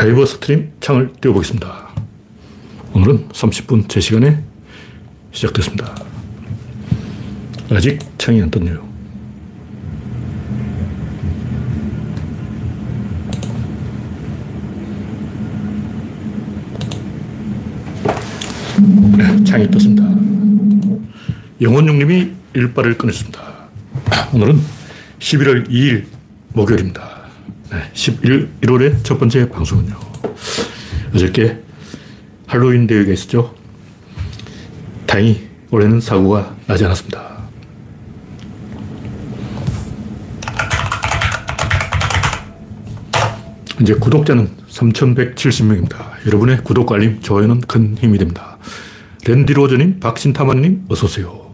live stream 창을 띄워보겠습니다. 오늘은 30분 제 시간에 시작됐습니다. 아직 창이 안 떴네요. 네, 창이 떴습니다. 영원용님이 일발을 꺼냈습니다. 오늘은 11월 2일 목요일입니다. 네, 11, 1월의 첫 번째 방송은요. 어저께 할로윈 대회가 있었죠. 다행히 올해는 사고가 나지 않았습니다. 이제 구독자는 3,170명입니다. 여러분의 구독과 알림, 좋아요는 큰 힘이 됩니다. 랜디 로저님, 박신타마님, 어서오세요.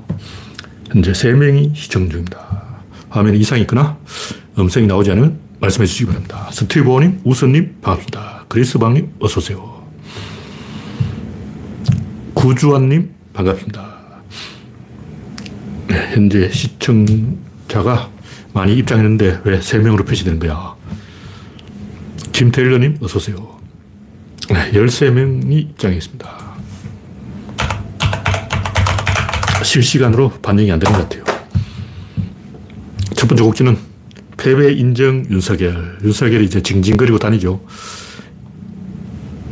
현재 3명이 시청 중입니다. 화면에 이상이 있거나 음성이 나오지 않으면 말씀해 주시기 바랍니다. 스티브님, 우선님, 반갑습니다. 그리스방님, 어서오세요. 구주환님, 반갑습니다. 네, 현재 시청자가 많이 입장했는데 왜 3명으로 표시되는 거야? 김태일러님, 어서오세요. 네, 13명이 입장했습니다. 실시간으로 반영이 안 되는 것 같아요. 첫 번째 곡지는 패배 인정 윤석열. 윤석열이 이제 징징거리고 다니죠.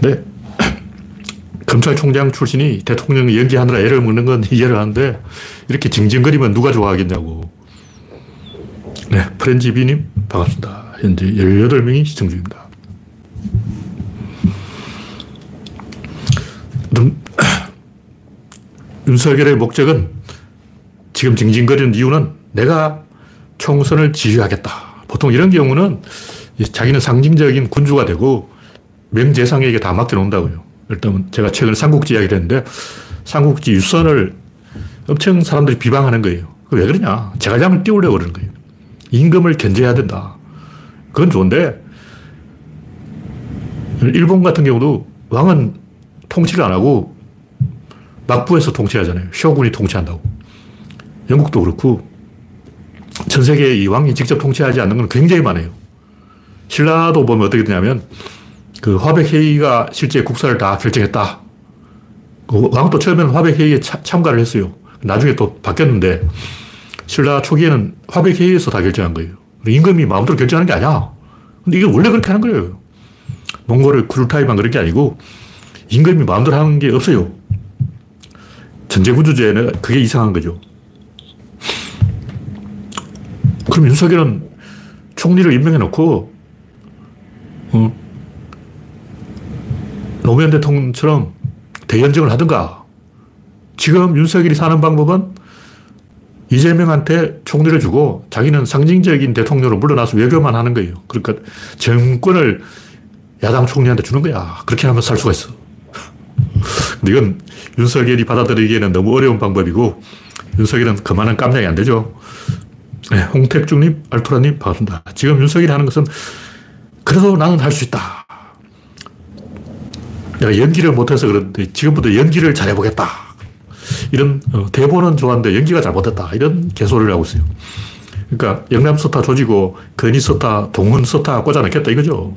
네. 검찰총장 출신이 대통령 연기하느라 애를 먹는 건 이해를 하는데 이렇게 징징거리면 누가 좋아하겠냐고. 네. 프렌지비님 반갑습니다. 현재 18명이 시청 중입니다. 윤석열의 목적은 지금 징징거리는 이유는 내가 총선을 지휘하겠다. 보통 이런 경우는 자기는 상징적인 군주가 되고 명재상에게 다 맡겨놓는다고요. 일단 제가 최근에 삼국지 이야기를 했는데 삼국지 유선을 엄청 사람들이 비방하는 거예요. 왜 그러냐. 제갈량을 띄우려고 그러는 거예요. 임금을 견제해야 된다. 그건 좋은데 일본 같은 경우도 왕은 통치를 안 하고 막부에서 통치하잖아요. 쇼군이 통치한다고. 영국도 그렇고 전 세계 이 왕이 직접 통치하지 않는 건 굉장히 많아요. 신라도 보면 어떻게 되냐면 그 화백회의가 실제 국사를 다 결정했다. 그 왕도 처음에는 화백회의에 참가를 했어요. 나중에 또 바뀌었는데 신라 초기에는 화백회의에서 다 결정한 거예요. 임금이 마음대로 결정하는 게 아니야. 근데 이게 원래 그렇게 하는 거예요. 몽골의 쿠르타이만 그런 게 아니고 임금이 마음대로 하는 게 없어요. 전제구조제는 그게 이상한 거죠. 그럼 윤석열은 총리를 임명해 놓고, 어, 노무현 대통령처럼 대연정을 하든가. 지금 윤석열이 사는 방법은 이재명한테 총리를 주고 자기는 상징적인 대통령으로 물러나서 외교만 하는 거예요. 그러니까 정권을 야당 총리한테 주는 거야. 그렇게 하면 살 수가 있어. 근데 이건 윤석열이 받아들이기에는 너무 어려운 방법이고 윤석열은 그만한 깜냥이 안 되죠. 네, 홍택중님, 알토라님 반갑습니다. 지금 윤석열이 하는 것은 그래도 나는 할 수 있다. 내가 연기를 못해서 그런데 지금부터 연기를 잘해보겠다. 이런 어, 대본은 좋았는데 연기가 잘못했다. 이런 개소리를 하고 있어요. 그러니까 영남 스타 조지고 건희 스타, 동훈 스타 꽂아넣겠다 이거죠.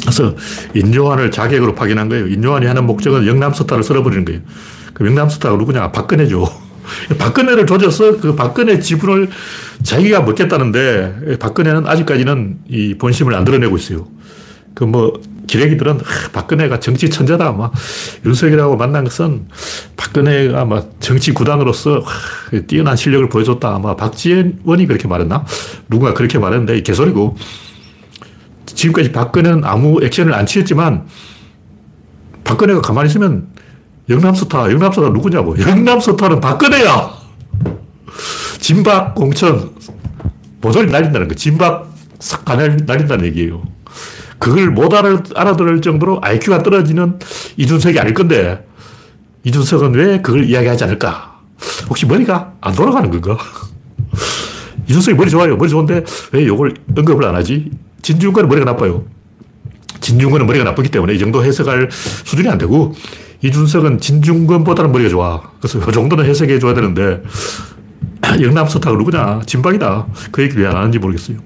그래서 인요한을 자객으로 파견한 거예요. 인요한이 하는 목적은 영남 스타를 쓸어버리는 거예요. 그 영남 스타가 누구냐? 박근혜죠. 박근혜를 조져서 그 박근혜 지분을 자기가 먹겠다는데 박근혜는 아직까지는 이 본심을 안 드러내고 있어요. 그 뭐 기레기들은 아, 박근혜가 정치 천재다. 막 윤석열하고 만난 것은 박근혜가 막 정치 구단으로서 뛰어난 실력을 보여줬다. 아마 박지원이 그렇게 말했나? 누군가 그렇게 말했는데 개소리고 지금까지 박근혜는 아무 액션을 안 취했지만 박근혜가 가만히 있으면 영남스타, 영남스타 누구냐고. 영남스타는 박근혜야! 진박 공천, 모조리 날린다는 거. 진박 싹 날린다는 얘기예요. 그걸 못 알아들을 정도로 IQ가 떨어지는 이준석이 아닐 건데, 이준석은 왜 그걸 이야기하지 않을까? 혹시 머리가 안 돌아가는 건가? 이준석이 머리 좋아요. 머리 좋은데 왜 이걸 언급을 안 하지? 진중권은 머리가 나빠요. 진중권은 머리가 나쁘기 때문에 이 정도 해석할 수준이 안 되고 이준석은 진중권보다는 머리가 좋아. 그래서 그 정도는 해석해 줘야 되는데 영남서탁 누구냐? 진박이다. 그 얘기를 왜 안 하는지 모르겠어요.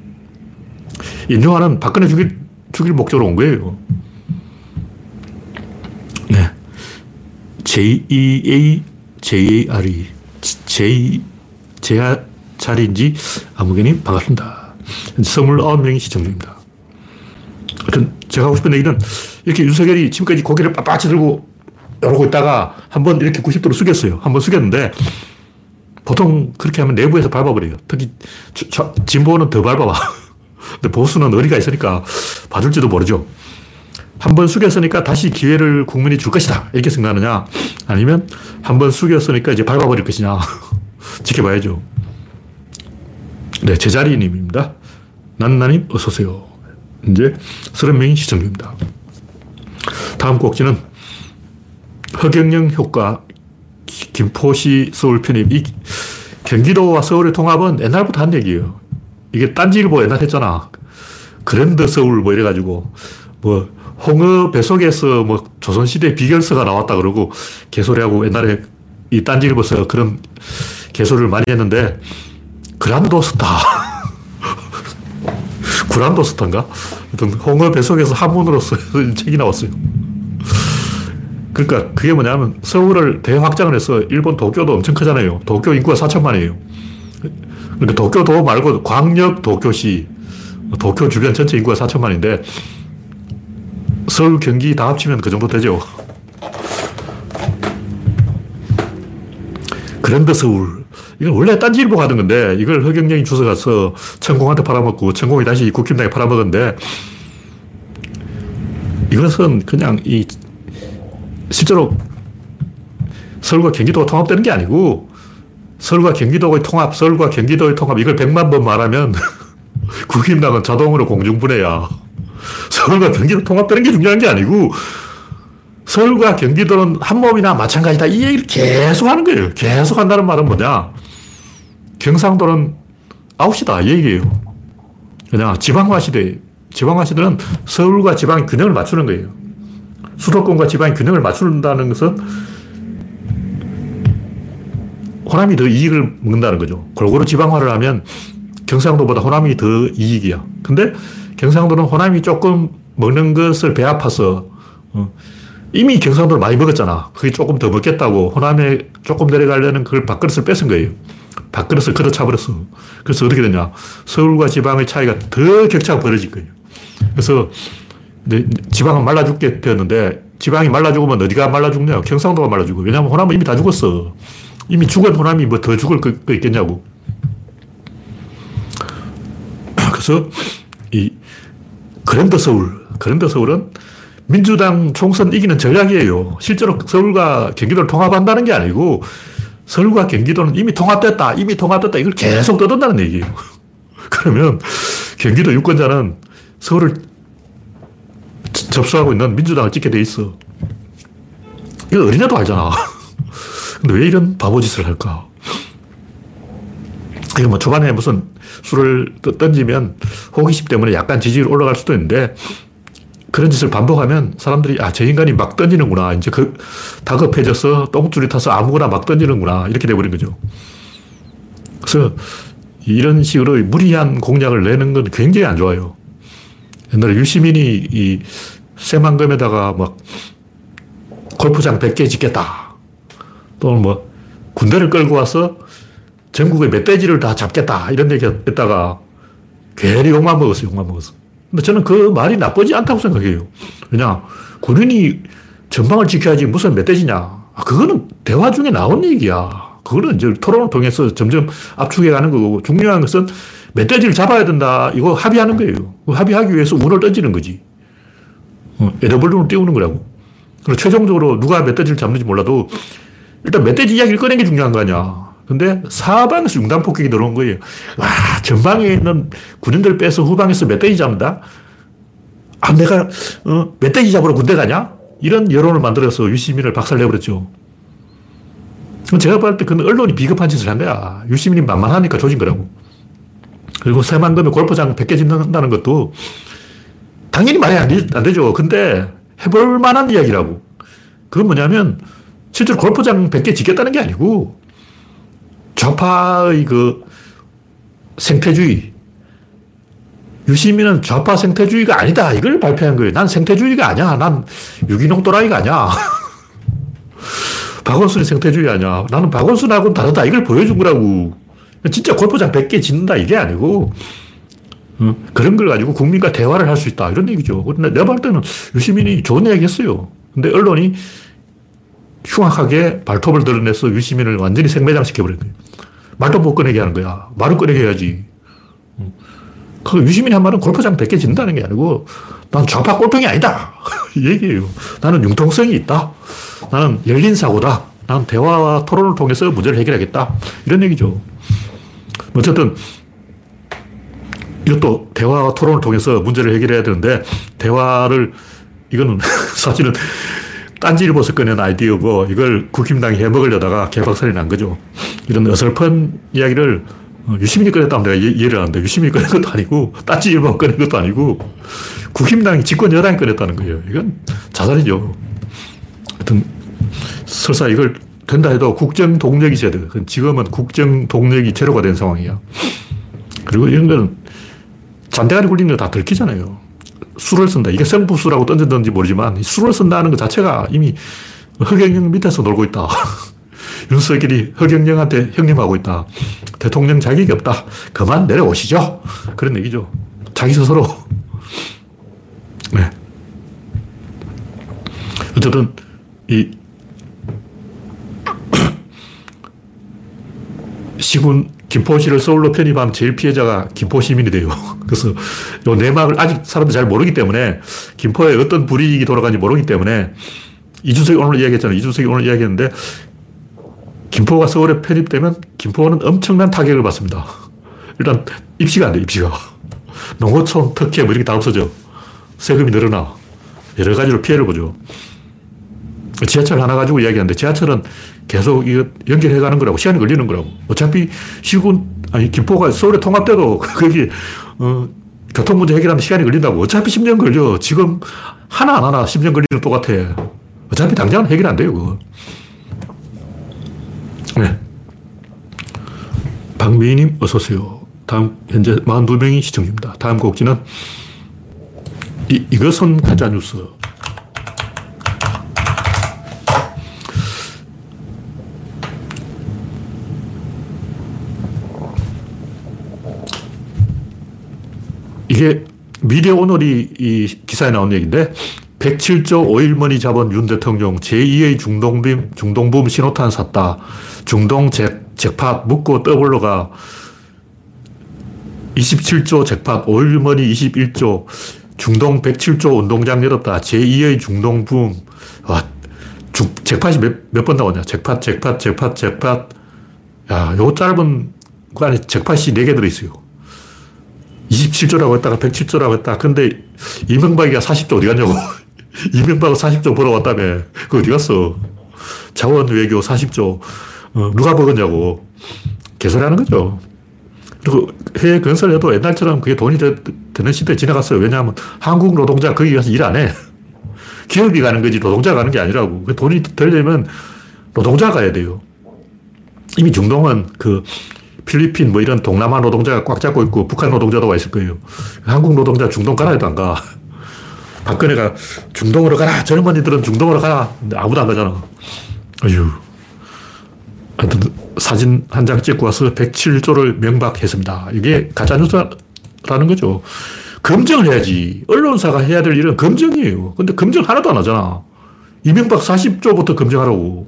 인용하는 박근혜 죽일, 죽일 목적으로 온 거예요. 네. JEA, JARE. J, 제가 자리인지 아무개님 반갑습니다. 29명이 시청 중입니다. 하여튼 제가 하고 싶은 얘기는 이렇게 윤석열이 지금까지 고개를 빳빳이 들고 이러고 있다가 한 번 이렇게 90도로 숙였어요. 한 번 숙였는데 보통 그렇게 하면 내부에서 밟아버려요. 특히 진보는 더 밟아봐. 근데 보수는 의리가 있으니까 봐줄지도 모르죠. 한 번 숙였으니까 다시 기회를 국민이 줄 것이다. 이렇게 생각하느냐? 아니면 한 번 숙였으니까 이제 밟아버릴 것이냐? 지켜봐야죠. 네, 제자리님입니다. 난나님, 어서오세요. 이제 30명이 시청 중입니다. 다음 꼭지는 허경영 효과, 김포시 서울 편입. 이 경기도와 서울의 통합은 옛날부터 한 얘기예요. 이게 딴지일보 옛날 했잖아. 그랜드 서울 뭐 이래가지고 뭐 홍어 배속에서 뭐 조선시대 비결서가 나왔다 그러고 개소리하고 옛날에 이 딴지일보에서 그런 개소리를 많이 했는데 그란도 스타. 구란도 스타인가? 홍어 배속에서 한문으로 쓴 책이 나왔어요. 그러니까 그게 뭐냐면 서울을 대확장을 해서 일본 도쿄도 엄청 크잖아요. 도쿄 인구가 4천만이에요. 그러니까 도쿄도 말고 광역 도쿄시, 도쿄 주변 전체 인구가 4천만인데 서울, 경기 다 합치면 그 정도 되죠. 그랜드 서울. 이건 원래 딴지일보 가던 건데 이걸 허경영이 주워가서 천공한테 팔아먹고 천공이 다시 국힘당에 팔아먹었는데 이것은 그냥 이 실제로 서울과 경기도가 통합되는 게 아니고 서울과 경기도의 통합, 서울과 경기도의 통합 이걸 100만 번 말하면 국힘당은 자동으로 공중분해야. 서울과 경기도 통합되는 게 중요한 게 아니고 서울과 경기도는 한 몸이나 마찬가지다. 이 얘기를 계속 하는 거예요. 계속 한다는 말은 뭐냐. 경상도는 아웃이다. 이 얘기예요. 그냥 지방화 시대. 지방화 시대는 서울과 지방의 균형을 맞추는 거예요. 수도권과 지방의 균형을 맞춘다는 것은 호남이 더 이익을 먹는다는 거죠. 골고루 지방화를 하면 경상도보다 호남이 더 이익이야. 근데 경상도는 호남이 조금 먹는 것을 배아파서 어, 이미 경상도를 많이 먹었잖아. 그게 조금 더 먹겠다고 호남에 조금 내려가려는 그걸 밥그릇을 뺏은 거예요. 밥그릇을 걷어 차버렸어. 그래서 어떻게 되냐. 서울과 지방의 차이가 더 격차가 벌어질 거예요. 그래서 지방은 말라 죽게 되었는데 지방이 말라 죽으면 어디가 말라 죽냐? 경상도가 말라 죽어. 왜냐하면 호남은 이미 다 죽었어. 이미 죽은 호남이 뭐 더 죽을 거 있겠냐고. 그래서 이 그랜드 서울, 그랜드 서울은 민주당 총선 이기는 전략이에요. 실제로 서울과 경기도를 통합한다는 게 아니고 서울과 경기도는 이미 통합됐다, 이미 통합됐다 이걸 계속 떠든다는 얘기예요. 그러면 경기도 유권자는 서울을 접수하고 있는 민주당을 찍게 돼 있어. 이거 어린애도 알잖아. 근데 왜 이런 바보짓을 할까? 이거 뭐 초반에 무슨 술을 던지면 호기심 때문에 약간 지지율 올라갈 수도 있는데 그런 짓을 반복하면 사람들이 아, 저 인간이 막 던지는구나. 이제 그 다급해져서 똥줄이 타서 아무거나 막 던지는구나. 이렇게 돼버린 거죠. 그래서 이런 식으로 무리한 공약을 내는 건 굉장히 안 좋아요. 옛날에 유시민이 이 새만금에다가 막 골프장 100개 짓겠다. 또는 뭐 군대를 끌고 와서 전국의 멧돼지를 다 잡겠다. 이런 얘기 했다가 괜히 욕만 먹었어요. 욕만 먹었어. 근데 저는 그 말이 나쁘지 않다고 생각해요. 왜냐, 군인이 전방을 지켜야지 무슨 멧돼지냐. 아, 그거는 대화 중에 나온 얘기야. 그거는 이제 토론을 통해서 점점 압축해 가는 거고, 중요한 것은 멧돼지를 잡아야 된다. 이거 합의하는 거예요. 그 합의하기 위해서 운을 던지는 거지. 어, 에더블룬을 띄우는 거라고. 그리고 최종적으로 누가 멧돼지를 잡는지 몰라도 일단 멧돼지 이야기를 꺼낸 게 중요한 거 아니야. 근데 사방에서 융단 폭격이 들어온 거예요. 와, 전방에 있는 군인들 빼서 후방에서 멧돼지 잡는다? 아, 내가, 어, 멧돼지 잡으러 군대 가냐? 이런 여론을 만들어서 유시민을 박살내버렸죠. 제가 봤을 때 그건 언론이 비겁한 짓을 한 거야. 유시민이 만만하니까 조진 거라고. 그리고 새만금에 골프장 100개 짓는다는 것도 당연히 말이 안, 되, 안 되죠. 근데 해볼 만한 이야기라고. 그건 뭐냐면 실제로 골프장 100개 짓겠다는 게 아니고 좌파의 그 생태주의. 유시민은 좌파 생태주의가 아니다. 이걸 발표한 거예요. 난 생태주의가 아니야. 난 유기농 또라이가 아니야. 박원순이 생태주의 아니야. 나는 박원순하고는 다르다. 이걸 보여준 거라고. 진짜 골프장 100개 짓는다. 이게 아니고, 어? 그런 걸 가지고 국민과 대화를 할 수 있다. 이런 얘기죠. 근데 내가 볼 때는 유시민이 좋은 얘기 했어요. 근데 언론이 흉악하게 발톱을 드러내서 유시민을 완전히 생매장시켜버린 거예요. 말도 못 꺼내게 하는 거야. 말을 꺼내게 해야지. 그 유시민이 한 말은 골프장 100개 짓는다는 게 아니고 난 좌파 꼴통이 아니다. 이 얘기예요. 나는 융통성이 있다. 나는 열린 사고다. 나는 대화와 토론을 통해서 문제를 해결하겠다. 이런 얘기죠. 어쨌든 이것도 대화와 토론을 통해서 문제를 해결해야 되는데 대화를 이거는 사실은 딴지일보에서 꺼낸 아이디어고 이걸 국힘당이 해먹으려다가 개박살이 난 거죠. 이런 어설픈 이야기를 어, 유시민이 꺼냈다면 내가 이해를 하는데 유시민이 꺼낸 것도 아니고 딴지일보가 꺼낸 것도 아니고 국힘당이 집권 여당이 꺼냈다는 거예요. 이건 자살이죠. 하여튼 설사 이걸 된다 해도 국정 동력이 돼요. 지금은 국정 동력이 제로가 된 상황이야. 그리고 이런 건 잔대가리 굴리는 거 다 들키잖아요. 수를 쓴다. 이게 성부수라고 던졌는지 모르지만 수를 쓴다는 것 자체가 이미 허경영 밑에서 놀고 있다. 윤석열이 허경영한테 형님하고 있다. 대통령 자격이 없다. 그만 내려오시죠. 그런 얘기죠. 자기 스스로. 네. 어쨌든, 이, 시군 김포시를 서울로 편입한 제일 피해자가 김포 시민이 돼요. 그래서 요 내막을 아직 사람들이 잘 모르기 때문에 김포에 어떤 불이익이 돌아가는지 모르기 때문에 이준석이 오늘 이야기했잖아요. 이준석이 오늘 이야기했는데 김포가 서울에 편입되면 김포는 엄청난 타격을 받습니다. 일단 입시가 안 돼, 입시가. 농어촌, 특혜 뭐 이런 게다 없어져. 세금이 늘어나. 여러 가지로 피해를 보죠. 지하철 하나 가지고 이야기하는데 지하철은 계속 이거 연결해 가는 거라고 시간이 걸리는 거라고. 어차피 시군 아니 김포가 서울에 통합돼도 거기 어, 교통 문제 해결하면 시간이 걸린다고. 어차피 10년 걸려. 지금 하나 안 하나 10년 걸리는 똑같아. 어차피 당장은 해결 안 돼요, 그거. 네. 박미희님, 어서오세요. 다음, 현재 42명이 시청 중입니다. 다음 곡지는 이, 이것은 가짜뉴스. 이게 미디어 오늘이 이 기사에 나온 얘기인데 107조 오일머니 잡은 윤 대통령 제2의 중동빔, 중동붐 신호탄 샀다. 중동 잭, 잭팟 묻고 더블로가 27조 잭팟, 오일머니 21조, 중동 107조 운동장 열었다. 제2의 중동붐. 와, 주, 잭팟이 몇, 몇번 나오냐. 잭팟, 잭팟, 잭팟, 잭팟. 야, 요 짧은 그 안에 잭팟이 4개 들어있어요. 27조라고 했다가 107조라고 했다. 근데 이명박이가 40조 어디 갔냐고. 이명박은 40조 벌어왔다며. 그 어디 갔어? 자원 외교 40조. 어, 누가 먹었냐고. 개소리 하는 거죠. 그리고 해외 건설해도 옛날처럼 그게 돈이 되, 는 시대에 지나갔어요. 왜냐하면 한국 노동자 거기 가서 일 안 해. 기업이 가는 거지 노동자가 가는 게 아니라고. 그 돈이 되려면 노동자가 가야 돼요. 이미 중동은 그 필리핀 뭐 이런 동남아 노동자가 꽉 잡고 있고 북한 노동자도 와 있을 거예요. 한국 노동자 중동 가라 해도 안 가. 박근혜가 중동으로 가라. 젊은이들은 중동으로 가라. 아무도 안 가잖아. 어휴. 하여튼 사진 한 장 찍고 와서 107조를 명박했습니다. 이게 가짜뉴스라는 거죠. 검증을 해야지. 언론사가 해야 될 일은 검증이에요. 근데 검증 하나도 안 하잖아. 이명박 40조부터 검증하라고.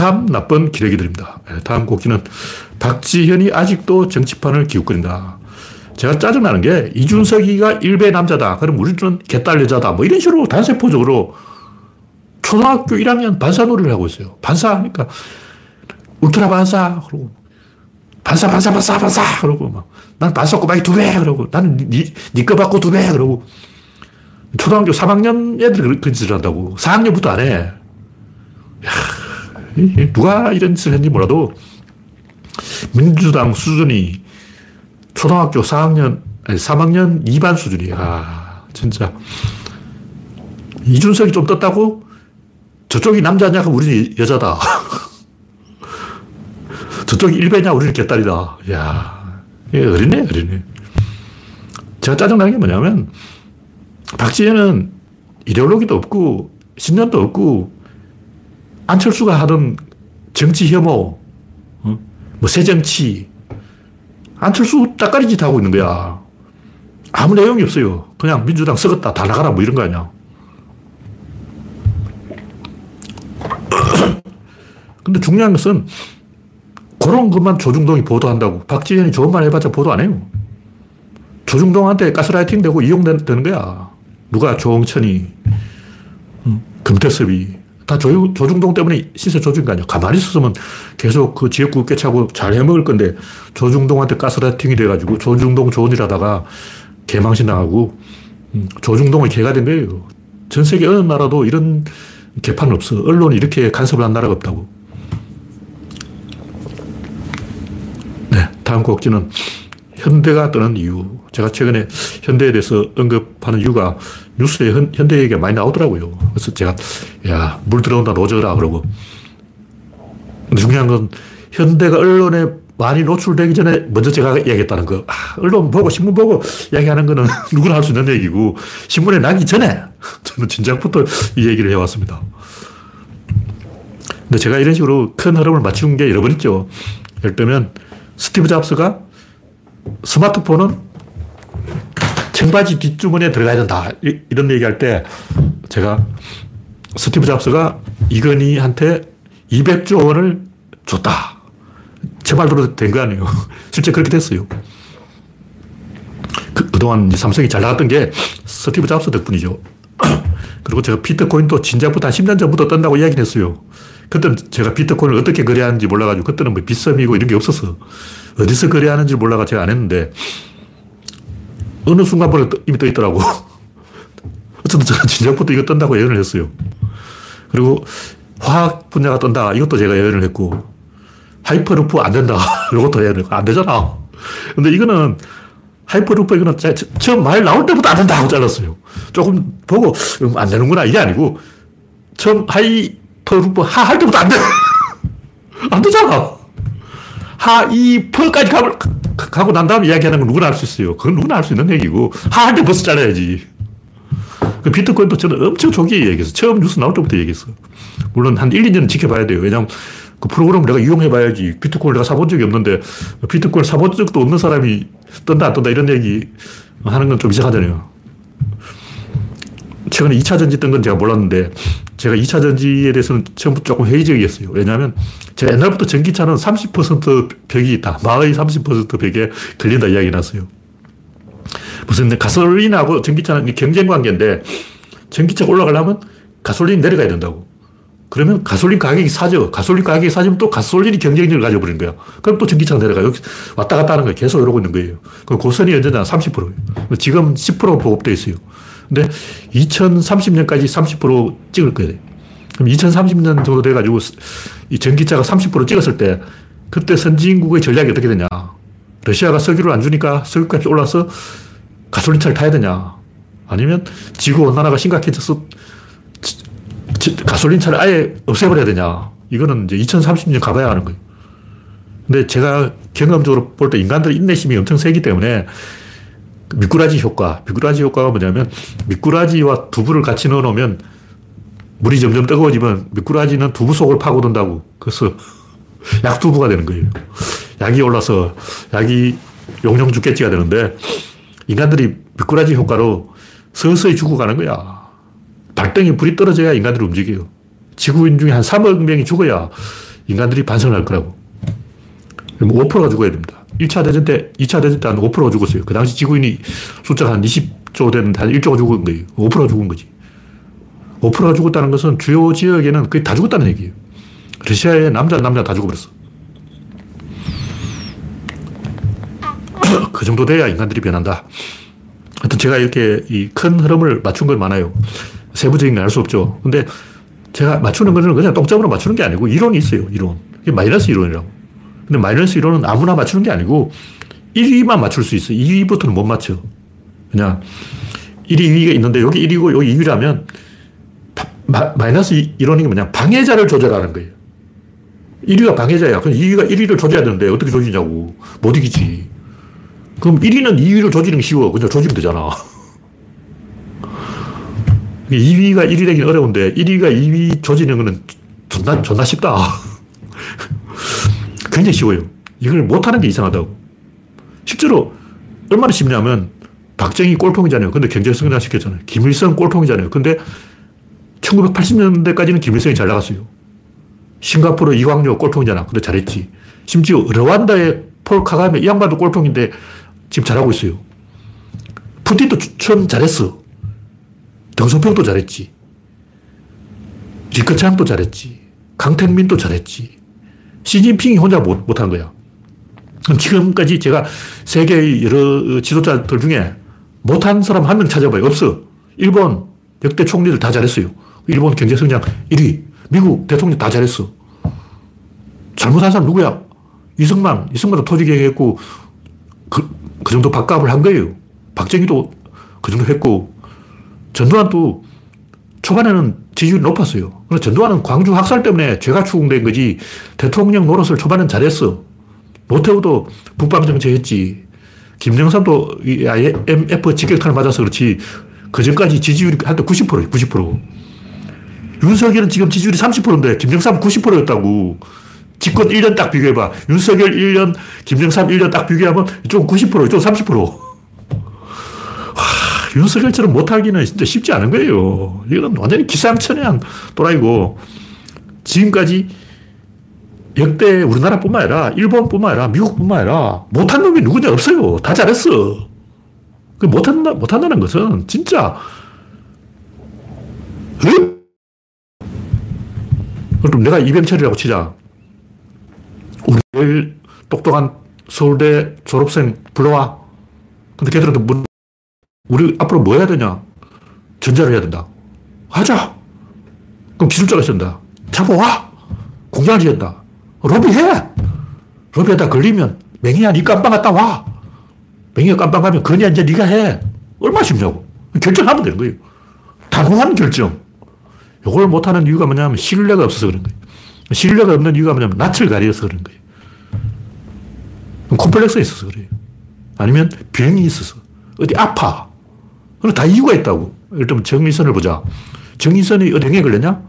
참 나쁜 기레기들입니다. 예, 다음 곡기는 박지현이 아직도 정치판을 기웃거린다. 제가 짜증나는 게 이준석이가 일배 남자다. 그럼 우리는 개딸 여자다. 뭐 이런 식으로 단세포적으로 초등학교 1학년 반사 놀이를 하고 있어요. 반사 하니까 울트라 반사 그러고 반사 반사 반사 반사 그러고 막난 반사 꼬박이 두 배 그러고 나는 니거 받고 두 배 그러고 초등학교 3학년 애들이 그런 짓을 한다고 4학년부터 안 해. 야, 누가 이런 짓을 했는지 몰라도 민주당 수준이 초등학교 4학년, 아니 3학년 2반 수준이야. 진짜. 이준석이 좀 떴다고? 저쪽이 남자냐? 그럼 우리는 여자다. 저쪽이 일배냐? 우리는 개딸이다. 야 어린애, 어린애. 제가 짜증나는 게 뭐냐면, 박지혜는 이데올로기도 없고, 신념도 없고, 안철수가 하던 정치 혐오, 어? 뭐 새정치, 안철수 따까리 짓 하고 있는 거야. 아무 내용이 없어요. 그냥 민주당 썩었다, 다 나가라, 뭐 이런 거 아니야. 근데 중요한 것은 그런 것만 조중동이 보도한다고. 박지현이 좋은 말 해봤자 보도 안 해요. 조중동한테 가스라이팅 되고 이용되는 거야. 누가 조홍천이, 금태섭이. 다 조, 조중동 때문에 시세 조준 거 아니야. 가만히 있었으면 계속 그 지역구 깨차고 잘 해먹을 건데 조중동한테 가스라이팅이 돼가지고 조중동 하다가 개망신 나가고 음, 조중동이 개가 된 거예요. 전 세계 어느 나라도 이런 개판은 없어. 언론이 이렇게 간섭을 한 나라가 없다고. 네, 다음 곡지는 현대가 뜨는 이유. 제가 최근에 현대에 대해서 언급하는 이유가 뉴스에 현, 현대 얘기가 많이 나오더라고요. 그래서 제가, 야, 물 들어온다, 노져라, 그러고. 중요한 건 현대가 언론에 많이 노출되기 전에 먼저 제가 얘기했다는 거. 아, 언론 보고 신문 보고 얘기하는 거는 누구나 할 수 있는 얘기고 신문에 나기 전에 저는 진작부터 이 얘기를 해왔습니다. 근데 제가 이런 식으로 큰 흐름을 맞춘 게 여러 번 있죠. 예를 들면 스티브 잡스가 스마트폰은 청바지 뒷주머니에 들어가야 된다. 이런 얘기할 때 제가 스티브 잡스가 이건희한테 200조 원을 줬다. 제 말대로 된 거 아니에요. 실제 그렇게 됐어요. 그, 그동안 삼성이 잘 나갔던 게 스티브 잡스 덕분이죠. 그리고 제가 비트코인도 진작부터 한 10년 전부터 뜬다고 이야기를 했어요. 그때는 제가 비트코인을 어떻게 거래하는지 몰라가지고 그때는 뭐 빗썸이고 이런 게 없었어. 어디서 거래하는지 몰라가 제가 안 했는데 어느 순간부터 이미 떠 있더라고. 어쨌든 저는 진작부터 이거 뜬다고 예언을 했어요. 그리고 화학 분야가 뜬다. 이것도 제가 예언을 했고 하이퍼루프 안 된다. 이것도 예언을 했고 안 되잖아. 근데 이거는 하이퍼루프 이거는 처음 말 나올 때부터 안 된다 고 잘랐어요. 조금 보고 음, 안 되는구나 이게 아니고 처음 하이퍼루프 하 할 때부터 안 돼. 안 되잖아. hyper까지 가고, 가고 난 다음에 이야기하는 건 누구나 할수 있어요. 그건 누구나 할수 있는 얘기고 하할 때 벌써 잘라야지. 그 비트코인도 저는 엄청 초기에 얘기했어. 처음 뉴스 나올 때부터 얘기했어. 물론 한 1, 2년 지켜봐야 돼요. 왜냐하면 그 프로그램을 내가 이용해봐야지. 비트코인을 내가 사본 적이 없는데 비트코인 사본 적도 없는 사람이 뜬다 안 뜬다 이런 얘기 하는 건 좀 이상하잖아요. 최근에 2차 전지 뜬 건 제가 몰랐는데 제가 2차 전지에 대해서는 처음부터 조금 회의적이었어요. 왜냐하면 제가 옛날부터 전기차는 30% 벽이 있다. 마의 30% 벽에 걸린다 이야기 났어요. 무슨 가솔린하고 전기차는 경쟁 관계인데 전기차가 올라가려면 가솔린이 내려가야 된다고. 그러면 가솔린 가격이 싸져. 가솔린 가격이 싸지면 또 가솔린이 경쟁력을 가져버리는 거야. 그럼 또 전기차가 내려가요. 여기 왔다 갔다 하는 거예요. 계속 이러고 있는 거예요. 그 고선이 언제나 30%예요. 지금 10% 보급되어 있어요. 근데 2030년까지 30% 찍을 거예요. 그럼 2030년 정도 돼가지고 이 전기차가 30% 찍었을 때 그때 선진국의 전략이 어떻게 되냐. 러시아가 석유를 안 주니까 석유값이 올라서 가솔린차를 타야 되냐. 아니면 지구온난화가 심각해져서 가솔린차를 아예 없애버려야 되냐. 이거는 이제 2030년 가봐야 하는 거예요. 근데 제가 경험적으로 볼 때 인간들 인내심이 엄청 세기 때문에 미꾸라지 효과. 미꾸라지 효과가 뭐냐면 미꾸라지와 두부를 같이 넣어 놓으면 물이 점점 뜨거워지면 미꾸라지는 두부 속을 파고든다고. 그래서 약두부가 되는 거예요. 약이 올라서 약이 용용 죽겠지가 되는데 인간들이 미꾸라지 효과로 서서히 죽어가는 거야. 발등에 불이 떨어져야 인간들이 움직여요. 지구인 중에 한 3억 명이 죽어야 인간들이 반성할 거라고. 5%가 죽어야 됩니다. 1차 대전 때, 2차 대전 때 한 5%가 죽었어요. 그 당시 지구인이 숫자가 한 20조 되는데 한 1조가 죽은 거예요. 5%가 죽은 거지. 5%가 죽었다는 것은 주요 지역에는 거의 다 죽었다는 얘기예요. 러시아의 남자, 남자 다 죽어버렸어. 그 정도 돼야 인간들이 변한다. 하여튼 제가 이렇게 이 큰 흐름을 맞춘 건 많아요. 세부적인 건 알 수 없죠. 근데 제가 맞추는 거는 그냥 똥점으로 맞추는 게 아니고 이론이 있어요. 이론. 이게 마이너스 이론이라고. 근데 마이너스 이론은 아무나 맞추는 게 아니고 1위만 맞출 수 있어. 2위부터는 못 맞춰. 그냥 1위, 2위가 있는데 여기 1위고 여기 2위라면 마, 마이너스 이론이 뭐냐. 방해자를 조절하는 거예요. 1위가 방해자야. 그럼 2위가 1위를 조져야 되는데 어떻게 조지냐고. 못 이기지. 그럼 1위는 2위를 조지는 게 쉬워. 그냥 조지면 되잖아. 2위가 1위 되긴 어려운데 1위가 2위 조지는 거는 존나, 존나 쉽다. 굉장히 쉬워요. 이걸 못하는 게 이상하다고. 실제로 얼마나 쉽냐면 박정희 꼴통이잖아요. 근데 경제 성장 시켰잖아요. 김일성 꼴통이잖아요. 근데 1980년대까지는 김일성이 잘 나갔어요. 싱가포르 이광료 꼴통이잖아. 근데 잘했지. 심지어 르완다의 폴 카가메 이 양반도 꼴통인데 지금 잘하고 있어요. 푸틴도 처음 잘했어. 등소평도 잘했지. 리커창도 잘했지. 강택민도 잘했지. 시진핑이 혼자 못, 못한 거야. 지금까지 제가 세계의 여러 지도자들 중에 못한 사람 한 명 찾아봐요. 없어. 일본 역대 총리들 다 잘했어요. 일본 경제 성장 1위. 미국 대통령 다 잘했어. 잘못한 사람 누구야? 이승만. 이승만도 토지개혁했고, 그, 그 정도 밥값을 한 거예요. 박정희도 그 정도 했고, 전두환도 초반에는 지지율이 높았어요. 그런데 전두환은 광주 학살 때문에 죄가 추궁된 거지, 대통령 노릇을 초반엔 잘했어. 노태우도 북방정책 했지. 김정삼도 IMF 직격탄을 맞아서 그렇지. 그 전까지 지지율이 한때 90%, 90%. 윤석열은 지금 지지율이 30%인데 김정삼 90%였다고. 집권 1년 딱 비교해봐. 윤석열 1년, 김정삼 1년 딱 비교하면 이쪽은 90%, 이쪽은 30%. 와, 윤석열처럼 못하기는 진짜 쉽지 않은 거예요. 이건 완전히 기상천외한 또라이고, 지금까지 역대 우리나라뿐만 아니라 일본뿐만 아니라 미국뿐만 아니라 못한 놈이 누구냐 없어요. 다 잘했어. 그 못한다, 못한다는 것은 진짜 그럼 내가 이병철이라고 치자. 우리 똑똑한 서울대 졸업생 불러와. 근데 걔들한테 문, 우리 앞으로 뭐 해야 되냐? 전자를 해야 된다. 하자. 그럼 기술자가 있다 잡아와. 공장을 지었다. 로비해! 로비하다 걸리면 맹이야, 니 깜빵 갔다 와. 맹이가 깜빵 가면 그냐, 이제 니가 해. 얼마나 쉽냐고. 결정하면 되는 거예요. 단호한 결정. 이걸 못하는 이유가 뭐냐면 신뢰가 없어서 그런 거예요. 신뢰가 없는 이유가 뭐냐면 낯을 가려서 그런 거예요. 콤플렉스가 있어서 그래요. 아니면 병이 있어서. 어디 아파. 그럼 다 이유가 있다고. 예를 들면 정의선을 보자. 정의선이 어디 병에 걸렸냐?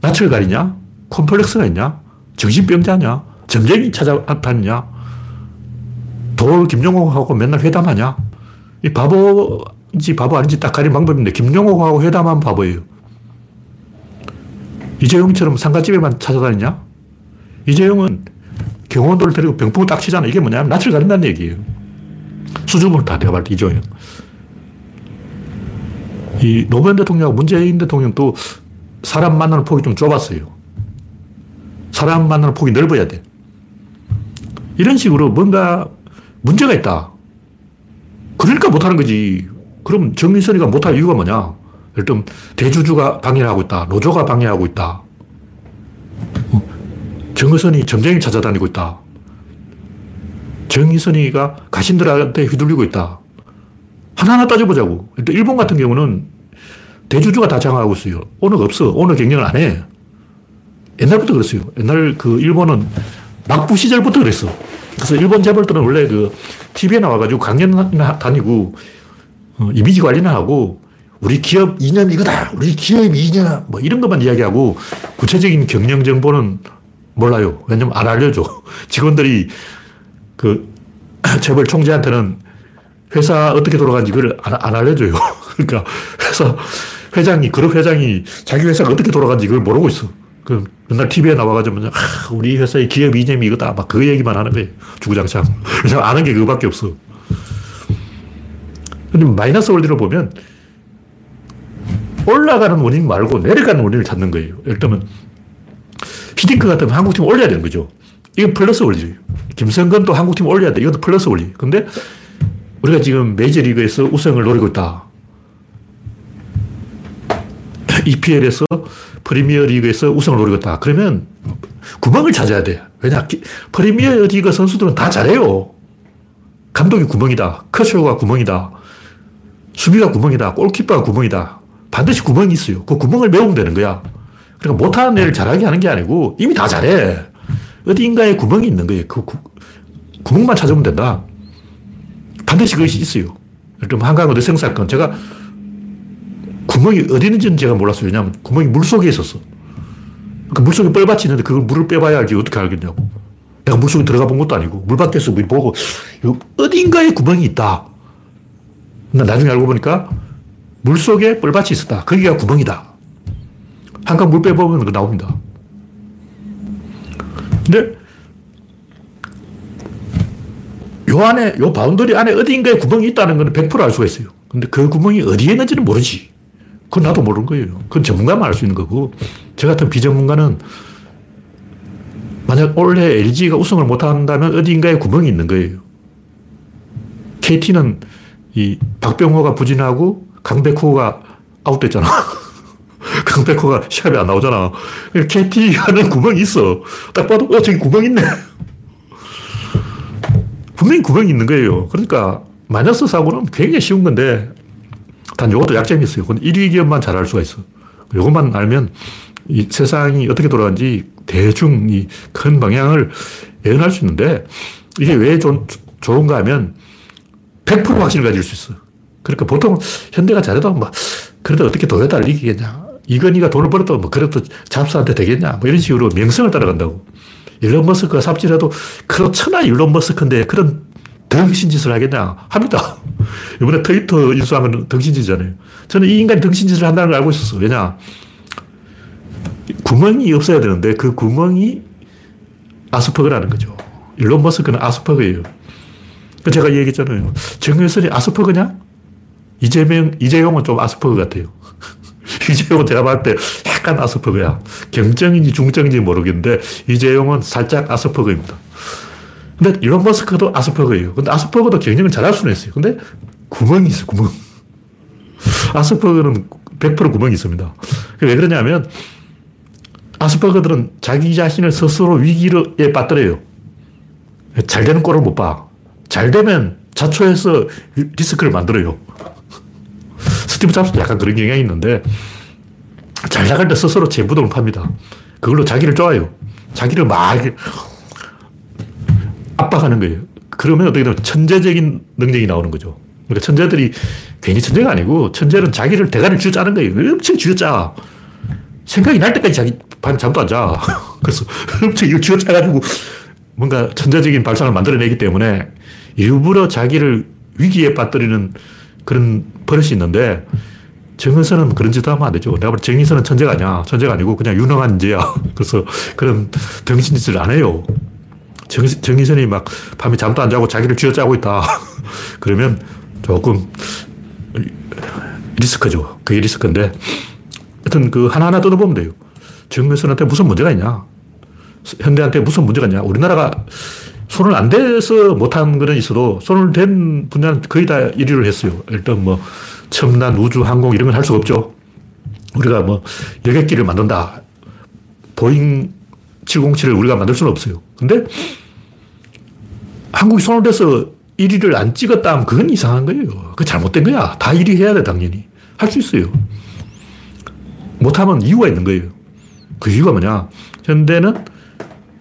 낯을 가리냐? 콤플렉스가 있냐? 정신병자냐? 점쟁이 찾아다니냐? 돌 김용옥하고 맨날 회담하냐? 이 바보인지 바보 아닌지 딱 가린 방법인데 김용옥하고 회담한 바보예요. 이재용처럼 상가집에만 찾아다니냐? 이재용은 경호원들을 데리고 병풍을 딱 치잖아. 이게 뭐냐면 낯을 가린다는 얘기예요. 수줍음을 다 내가 볼때 이재용은. 이 노무현 대통령하고 문재인 대통령도 사람 만나는 폭이 좀 좁았어요. 사람 만나는 폭이 넓어야 돼. 이런 식으로 뭔가 문제가 있다. 그러니까 못하는 거지. 그럼 정민선이가 못할 이유가 뭐냐? 예를 대주주가 방해하고 있다. 노조가 방해하고 있다. 정의선이 점쟁이 찾아다니고 있다. 정의선이가 가신들한테 휘둘리고 있다. 하나하나 따져보자고. 일본 같은 경우는 대주주가 다 장악하고 있어요. 오너가 없어. 오너 경영을 안 해. 옛날부터 그랬어요. 옛날 그 일본은 막부 시절부터 그랬어. 그래서 일본 재벌들은 원래 그 TV에 나와가지고 강연 다니고 어, 이미지 관리나 하고 우리 기업 이념 이거다. 우리 기업 이념 뭐 이런 것만 이야기하고 구체적인 경영 정보는 몰라요. 왜냐면 안 알려줘. 직원들이 그 재벌 총재한테는 회사 어떻게 돌아가는지 그걸 안, 안 알려줘요. 그러니까 회사 회장이, 그룹 회장이 자기 회사가 어떻게 돌아가는지 그걸 모르고 있어. 그 맨날 TV에 나와가지고 아, 우리 회사의 기업 이념이 이거다. 막 그 얘기만 하는 거예요. 주구장창. 그래서 아는 게 그거밖에 없어. 근데 마이너스 원리로 보면 올라가는 원인 말고 내려가는 원인을 찾는 거예요. 예를 들면 히딩크 같으면 한국팀 올려야 되는 거죠. 이건 플러스 원리죠. 김성근도 한국팀 올려야 돼. 이것도 플러스 원리. 근데 우리가 지금 메이저리그에서 우승을 노리고 있다. EPL에서 프리미어 리그에서 우승을 노리고 있다. 그러면 구멍을 찾아야 돼. 왜냐, 프리미어 리그 선수들은 다 잘해요. 감독이 구멍이다. 커쇼가 구멍이다. 수비가 구멍이다. 골키퍼가 구멍이다. 반드시 구멍이 있어요. 그 구멍을 메우면 되는 거야. 그러니까 못하는 애를 잘하게 하는 게 아니고 이미 다 잘해. 어디인가에 구멍이 있는 거예요. 그 구, 구멍만 찾으면 된다. 반드시 그것이 있어요. 예를 들면 한강 어대 생 사건. 제가 구멍이 어디 있는지는 제가 몰랐어요. 왜냐하면 구멍이 물 속에 있었어. 그 물속에 뻘밭이 있는데 그걸 물을 빼봐야 알지 어떻게 알겠냐고. 내가 물속에 들어가 본 것도 아니고 물 밖에서 보고 어딘가에 구멍이 있다. 나중에 알고 보니까 물속에 뻘밭이 있었다. 거기가 구멍이다. 한강 물 빼보면 그 나옵니다. 근데 요 안에, 요 boundary 안에 어딘가에 구멍이 있다는 건 100%알 수가 있어요. 근데 그 구멍이 어디에 있는지는 모르지. 그건 나도 모르는 거예요. 그건 전문가만 알 수 있는 거고, 저 같은 비전문가는 만약 올해 LG가 우승을 못한다면 어딘가에 구멍이 있는 거예요. KT는 이 박병호가 부진하고 강백호가 아웃됐잖아. 강백호가 시합에 안 나오잖아. KT 하는 구멍이 있어. 딱 봐도, 어, 저기 구멍 있네. 분명히 구멍이 있는 거예요. 그러니까 마이너스 사고는 굉장히 쉬운 건데 단 이것도 약점이 있어요. 그건 1위 기업만 잘 알 수가 있어. 이것만 알면 이 세상이 어떻게 돌아가는지 대충 이 큰 방향을 예언할 수 있는데 이게 왜 좋, 좋은가 하면 100% 확신을 가질 수 있어. 그러니까 보통 현대가 잘해도 막 그래도 어떻게 도요타를 이기겠냐. 이건희가 돈을 벌어도 뭐 그래도 잡스한테 되겠냐. 뭐 이런 식으로 명성을 따라간다고. 일론 머스크가 삽질해도 그렇잖아 일론 머스크인데 그런 덩신짓을 하겠냐 합니다. 이번에 트위터 인수하면 덩신짓이잖아요. 저는 이 인간이 덩신짓을 한다는 걸 알고 있었어. 왜냐 구멍이 없어야 되는데 그 구멍이 아스퍼그라는 거죠. 일론 머스크는 아스퍼그예요. 그 제가 얘기했잖아요. 정유선이 아스퍼그냐? 이재명, 이재용은 좀 아스퍼그 같아요. 이재용은 제가 봤을 때 약간 아스퍼그야. 경정인지 중정인지 모르겠는데 이재용은 살짝 아스퍼그입니다. 근데 일론 머스크도 아스퍼그예요. 근데 아스퍼그도 경영을 잘할 수는 있어요. 근데 구멍이 있어 구멍. 아스퍼그는 100% 구멍이 있습니다. 왜 그러냐면 아스퍼그들은 자기 자신을 스스로 위기에 빠뜨려요. 잘 되는 꼴을 못 봐. 잘 되면 자초해서 리스크를 만들어요. 스티브 잡스도 약간 그런 경향이 있는데 잘 나갈 때 스스로 재부동을 팝니다. 그걸로 자기를 좋아요. 자기를 막 압박하는 거예요. 그러면 어떻게 되면 천재적인 능력이 나오는 거죠. 그러니까 천재들이 괜히 천재가 아니고 천재는 자기를 대가를 쥐어짜는 거예요. 엄청 쥐어짜. 생각이 날 때까지 자기 반 잠도 안 자. 그래서 엄청 이걸 쥐어짜가지고 뭔가 천재적인 발상을 만들어내기 때문에 일부러 자기를 위기에 빠뜨리는 그런 버릇이 있는데 정의선은 그런 짓 하면 안 되죠. 내가 볼때 정의선은 천재가 아니야. 천재가 아니고 그냥 유능한 인재야. 그래서 그런 병신짓을 안 해요. 정, 정의선이 막 밤에 잠도 안 자고 자기를 쥐어짜고 있다. 그러면 조금 리스크죠. 그게 리스크인데 하여튼 그 하나하나 뜯어보면 돼요. 정의선한테 무슨 문제가 있냐. 현대한테 무슨 문제가 있냐. 우리나라가 손을 안 대서 못한 거는 있어도 손을 댄 분야는 거의 다 1위를 했어요. 일단 뭐 첨단 우주 항공 이런 건 할 수가 없죠. 우리가 뭐 여객기를 만든다. 보잉 707을 우리가 만들 수는 없어요. 근데 한국이 손을 대서 1위를 안 찍었다 하면 그건 이상한 거예요. 그 잘못된 거야. 다 1위 해야 돼, 당연히. 할 수 있어요. 못하면 이유가 있는 거예요. 그 이유가 뭐냐. 현대는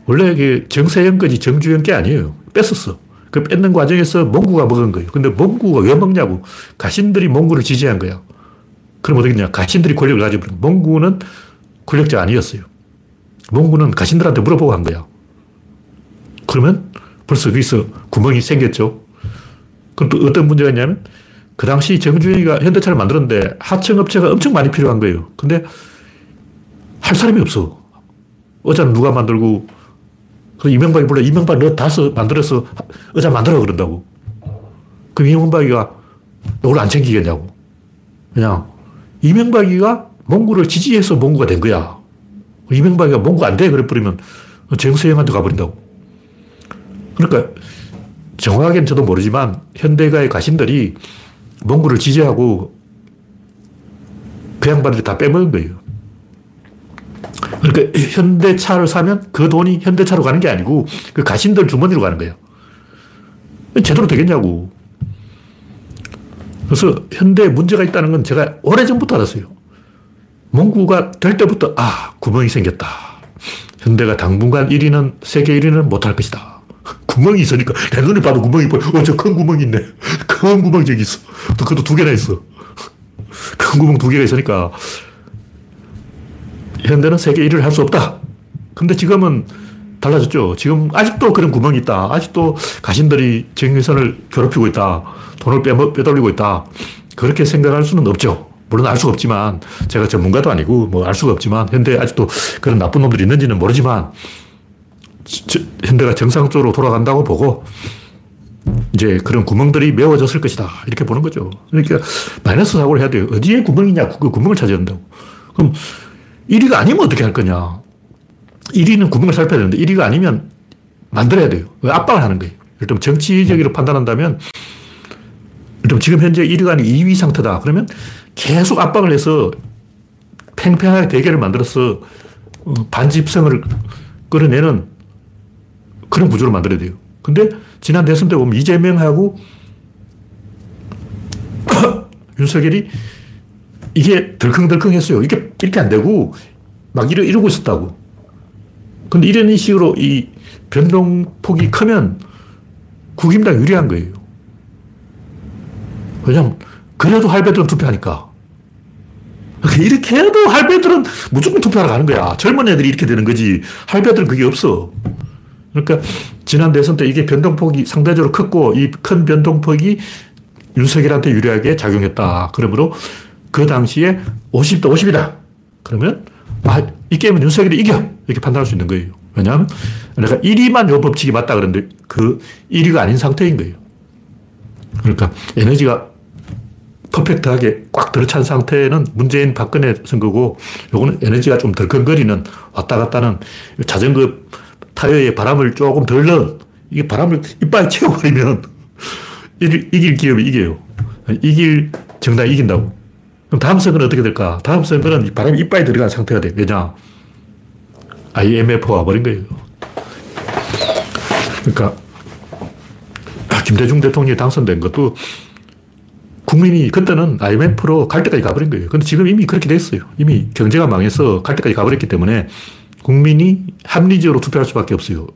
원래 이게 정세영 거지 정주영 게 아니에요. 뺐었어. 그 뺏는 과정에서 몽구가 먹은 거예요. 근데 몽구가 왜 먹냐고. 가신들이 몽구를 지지한 거야. 그럼 어떻겠냐. 가신들이 권력을 가지고 몽구는 권력자 아니었어요. 몽구는 가신들한테 물어보고 한 거야. 그러면 벌써 여기서 구멍이 생겼죠. 그럼 또 어떤 문제가 있냐면 그 당시 정주영이가 현대차를 만들었는데 하청업체가 엄청 많이 필요한 거예요. 근데 할 사람이 없어. 어제는 누가 만들고 그 이명박이 불러 이명박 너 다서 만들어서 의자 만들어 그런다고. 그럼 이명박이가 너를 안 챙기겠냐고. 그냥 이명박이가 몽구를 지지해서 몽구가 된 거야. 이명박이가 몽구 안 돼. 그래 버리면 정세영한테 가버린다고. 그러니까 정확하게는 저도 모르지만 현대가의 가신들이 몽구를 지지하고 그 양반들이 다 빼먹은 거예요. 그러니까 현대차를 사면 그 돈이 현대차로 가는 게 아니고 그 가신들 주머니로 가는 거예요. 제대로 되겠냐고. 그래서 현대에 문제가 있다는 건 제가 오래전부터 알았어요. 몽구가 될 때부터 아 구멍이 생겼다. 현대가 당분간 1위는 세계 1위는 못할 것이다. 구멍이 있으니까 내 눈에 봐도 구멍이 보여. 어, 저 큰 구멍이 있네. 큰 구멍 저기 있어. 그것도 두 개나 있어. 큰 구멍 두 개가 있으니까 현대는 세계 1위를 할 수 없다. 근데 지금은 달라졌죠. 지금 아직도 그런 구멍이 있다. 아직도 가신들이 정의선을 괴롭히고 있다. 돈을 빼, 빼돌리고 있다. 그렇게 생각할 수는 없죠. 물론 알 수가 없지만, 제가 전문가도 아니고, 뭐 알 수가 없지만, 현대 아직도 그런 나쁜 놈들이 있는지는 모르지만, 저, 현대가 정상적으로 돌아간다고 보고, 이제 그런 구멍들이 메워졌을 것이다. 이렇게 보는 거죠. 그러니까 마이너스 사고를 해야 돼요. 어디에 구멍이냐? 그 구멍을 찾아야 된다고. 그럼 1위가 아니면 어떻게 할 거냐? 1위는 구멍을 살펴야 되는데 1위가 아니면 만들어야 돼요. 압박을 하는 거예요. 일단 정치적으로 판단한다면 일단 지금 현재 1위가 아닌 2위 상태다. 그러면 계속 압박을 해서 팽팽하게 대결을 만들어서 어, 반집성을 끌어내는 그런 구조를 만들어야 돼요. 근데 지난 대선 때 보면 이재명하고 윤석열이 이게 덜컹덜컹 했어요. 이게 이렇게 안 되고 막 이러, 이러고 있었다고. 근데 이런 식으로 이 변동폭이 크면 국힘당 유리한 거예요. 왜냐면 그래도 할배들은 투표하니까. 이렇게 해도 할배들은 무조건 투표하러 가는 거야. 젊은 애들이 이렇게 되는 거지. 할배들은 그게 없어. 그러니까 지난 대선 때 이게 변동폭이 상대적으로 컸고 이 큰 변동폭이 윤석열한테 유리하게 작용했다. 그러므로 그 당시에 50대 50이다. 그러면 아, 이 게임은 윤석열이 이겨. 이렇게 판단할 수 있는 거예요. 왜냐하면 내가 1위만 요 법칙이 맞다 그러는데 그 1위가 아닌 상태인 거예요. 그러니까 에너지가 퍼펙트하게 꽉 들어찬 상태는 문재인 박근혜 선거고 요거는 에너지가 좀 덜컹거리는 왔다 갔다는 자전거 타이어에 바람을 조금 덜 넣은 이게 바람을 이빨에 채워버리면 이길 기업이 이겨요. 이길 정당이 이긴다고. 그럼 다음 선거는 어떻게 될까? 다음 선거는 바람이 이빨에 들어간 상태가 돼. 왜냐? IMF가 와버린 거예요. 그러니까 김대중 대통령이 당선된 것도 국민이 그때는 IMF로 갈 때까지 가버린 거예요. 근데 지금 이미 그렇게 됐어요. 이미 경제가 망해서 갈 때까지 가버렸기 때문에 국민이 합리적으로 투표할 수밖에 없어요.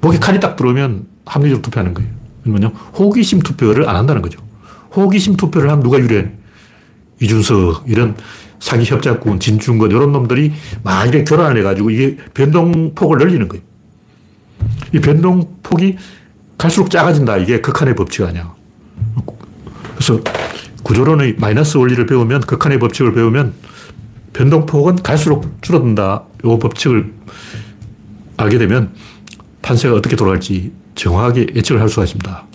목에 칼이 딱 들어오면 합리적으로 투표하는 거예요. 왜냐면 호기심 투표를 안 한다는 거죠. 호기심 투표를 하면 누가 유리해? 이준석, 이런 사기 협작군, 진중권, 이런 놈들이 막 이렇게 교란을 해가지고 이게 변동폭을 늘리는 거예요. 이 변동폭이 갈수록 작아진다. 이게 극한의 법칙 아니야. 그래서 구조론의 마이너스 원리를 배우면, 극한의 법칙을 배우면 변동폭은 갈수록 줄어든다. 이 법칙을 알게 되면 판세가 어떻게 돌아갈지 정확하게 예측을 할 수가 있습니다.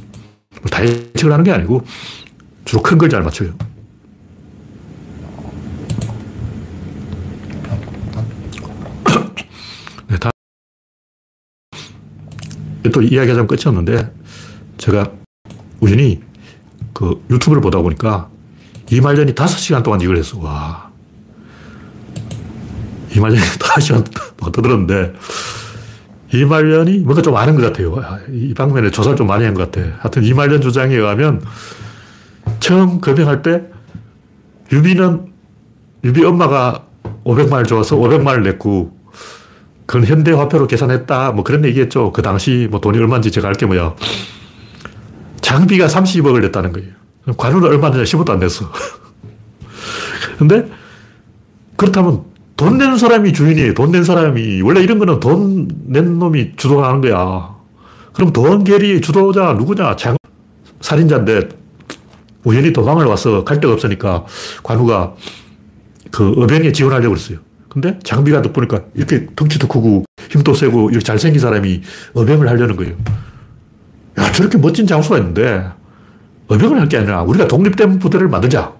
다 예측을 하는 게 아니고 주로 큰 걸 잘 맞춰요. 네, 다. 또 이야기하자면 끝이 없는데 제가 우연히 그 유튜브를 보다 보니까 이말년이 5시간 동안 이걸 했어. 와. 이말년이 5시간 동안 떠들었는데 이말년이 뭔가 좀 아는 것 같아요. 아, 이 방면에 조사를 좀 많이 한 것 같아. 하여튼 이말년 주장에 의하면 처음 군웅할거 때 유비는 유비 엄마가 500만을 줘서 500만을 냈고 그건 현대 화폐로 계산했다. 뭐 그런 얘기했죠. 그 당시 뭐 돈이 얼마인지 제가 알게 뭐야. 장비가 30억을 냈다는 거예요. 관우는 얼마 냈냐? 10억도 안 냈어. 근데 그렇다면 돈 낸 사람이 주인이에요. 돈 낸 사람이. 원래 이런 거는 돈 낸 놈이 주도하는 거야. 그럼 돈 계리 주도자 누구냐? 장, 살인자인데 우연히 도망을 와서 갈 데가 없으니까 관우가 그 어병에 지원하려고 그랬어요. 근데 장비가 덕보니까 이렇게 덩치도 크고 힘도 세고 이렇게 잘생긴 사람이 어병을 하려는 거예요. 야, 저렇게 멋진 장수가 있는데 어병을 할 게 아니라 우리가 독립된 부대를 만들자.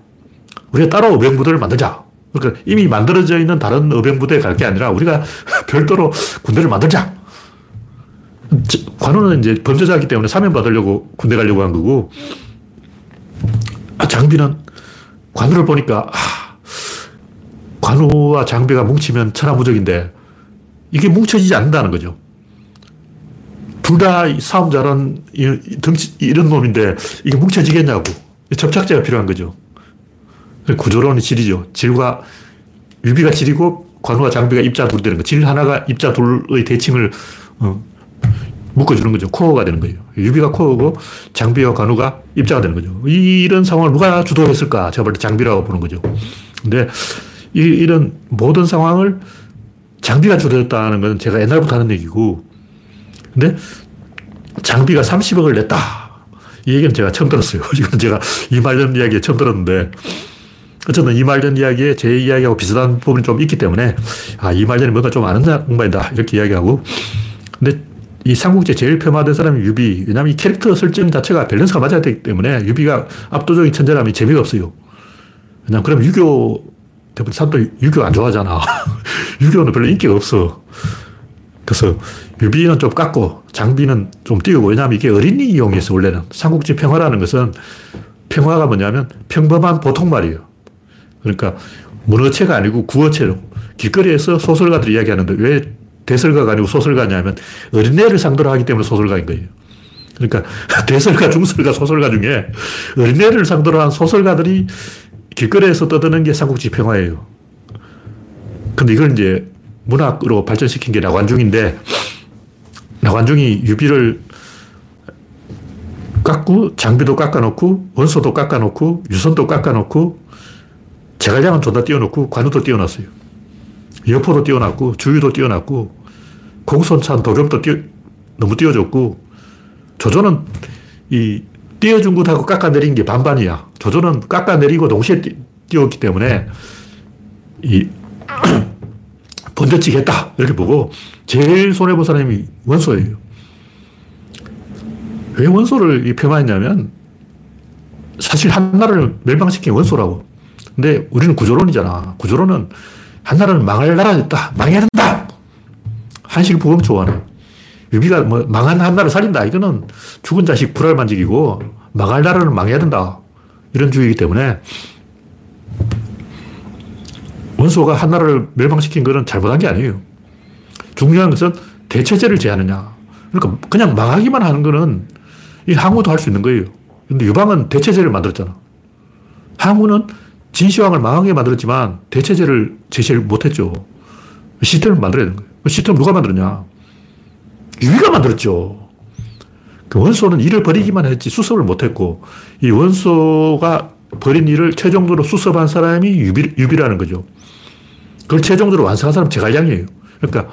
우리가 따로 어병 부대를 만들자. 그러니까 이미 만들어져 있는 다른 어병 부대에 갈 게 아니라 우리가 별도로 군대를 만들자. 관우는 이제 범죄자이기 때문에 사면 받으려고 군대 가려고 한 거고, 아, 장비는 관우를 보니까, 아, 관우와 장비가 뭉치면 천하무적인데, 이게 뭉쳐지지 않는다는 거죠. 둘 다 싸움 덩치, 이런 놈인데, 이게 뭉쳐지겠냐고. 접착제가 필요한 거죠. 구조론이 질이죠. 질과 유비가 질이고 관우와 장비가 입자 둘이 되는 거. 질 하나가 입자 둘의 대칭을 어, 묶어주는 거죠. 코어가 되는 거예요. 유비가 코어고 장비와 관우가 입자가 되는 거죠. 이런 상황을 누가 주도했을까? 제가 볼 때 장비라고 보는 거죠. 근데 이, 이런 모든 상황을 장비가 줄여졌다는 건 제가 옛날부터 하는 얘기고, 근데 장비가 30억을 냈다. 이 얘기는 제가 처음 들었어요. 이건 제가 이말년 이야기에 처음 들었는데, 어쨌든 이말년 이야기에 제 이야기하고 비슷한 부분이 좀 있기 때문에, 아, 이말년이 뭔가 좀 아는 양반이다. 이렇게 이야기하고, 근데 이 삼국지에 제일 폄하된 사람이 유비. 왜냐하면 이 캐릭터 설정 자체가 밸런스가 맞아야 되기 때문에 유비가 압도적인 천재라면 재미가 없어요. 왜냐면 그럼 유교, 대부분 사람도 유교 안 좋아하잖아. 유교는 별로 인기가 없어. 그래서 유비는 좀 깎고 장비는 좀 띄우고 왜냐하면 이게 어린이 이용이었어 원래는. 삼국지 평화라는 것은 평화가 뭐냐면 평범한 보통 말이에요. 그러니까 문어체가 아니고 구어체로 길거리에서 소설가들이 이야기하는데 왜 대설가가 아니고 소설가냐면 어린애를 상대로 하기 때문에 소설가인 거예요. 그러니까 대설가, 중설가, 소설가 중에 어린애를 상대로 한 소설가들이 길거리에서 떠드는 게 삼국지 평화예요. 근데 이걸 이제 문학으로 발전시킨 게 나관중인데 나관중이 유비를 깎고 장비도 깎아놓고 원소도 깎아놓고 유선도 깎아놓고 제갈량은 존나 띄워놓고 관우도 띄워놨어요. 여포도 띄워놨고 주유도 띄워놨고 공손찬 도겸도 띄워, 너무 띄워줬고 조조는 이 띄워준 것하고 깎아내린 게 반반이야. 조조는 깎아내리고 동시에 띄웠기 때문에 이 번쩍치기 했다. 이렇게 보고 제일 손해본 사람이 원소예요. 왜 원소를 폄하했냐면 사실 한나라를 멸망시킨 원소라고. 근데 우리는 구조론이잖아. 구조론은 한나라는 망할 나라였다. 망해야 된다. 한식 부검 좋아하네. 유비가 뭐 망한 한나라를 살린다. 이거는 죽은 자식 불알 만지기고 망할 나라는 망해야 된다. 이런 주의이기 때문에 원소가 한나라를 멸망시킨 것은 잘못한 게 아니에요. 중요한 것은 대체제를 제하느냐. 그러니까 그냥 망하기만 하는 거는 이 항우도 할 수 있는 거예요. 근데 유방은 대체제를 만들었잖아. 항우는 진시황을 망하게 만들었지만 대체제를 제시를 못했죠. 시스템을 만들어야 되는 거예요. 그 시스템을 누가 만들었냐? 유비가 만들었죠. 그 원소는 일을 버리기만 했지 수습을 못했고 이 원소가 벌인 일을 최종적으로 수습한 사람이 유비, 유비라는 거죠. 그걸 최종적으로 완성한 사람은 제갈량이에요. 그러니까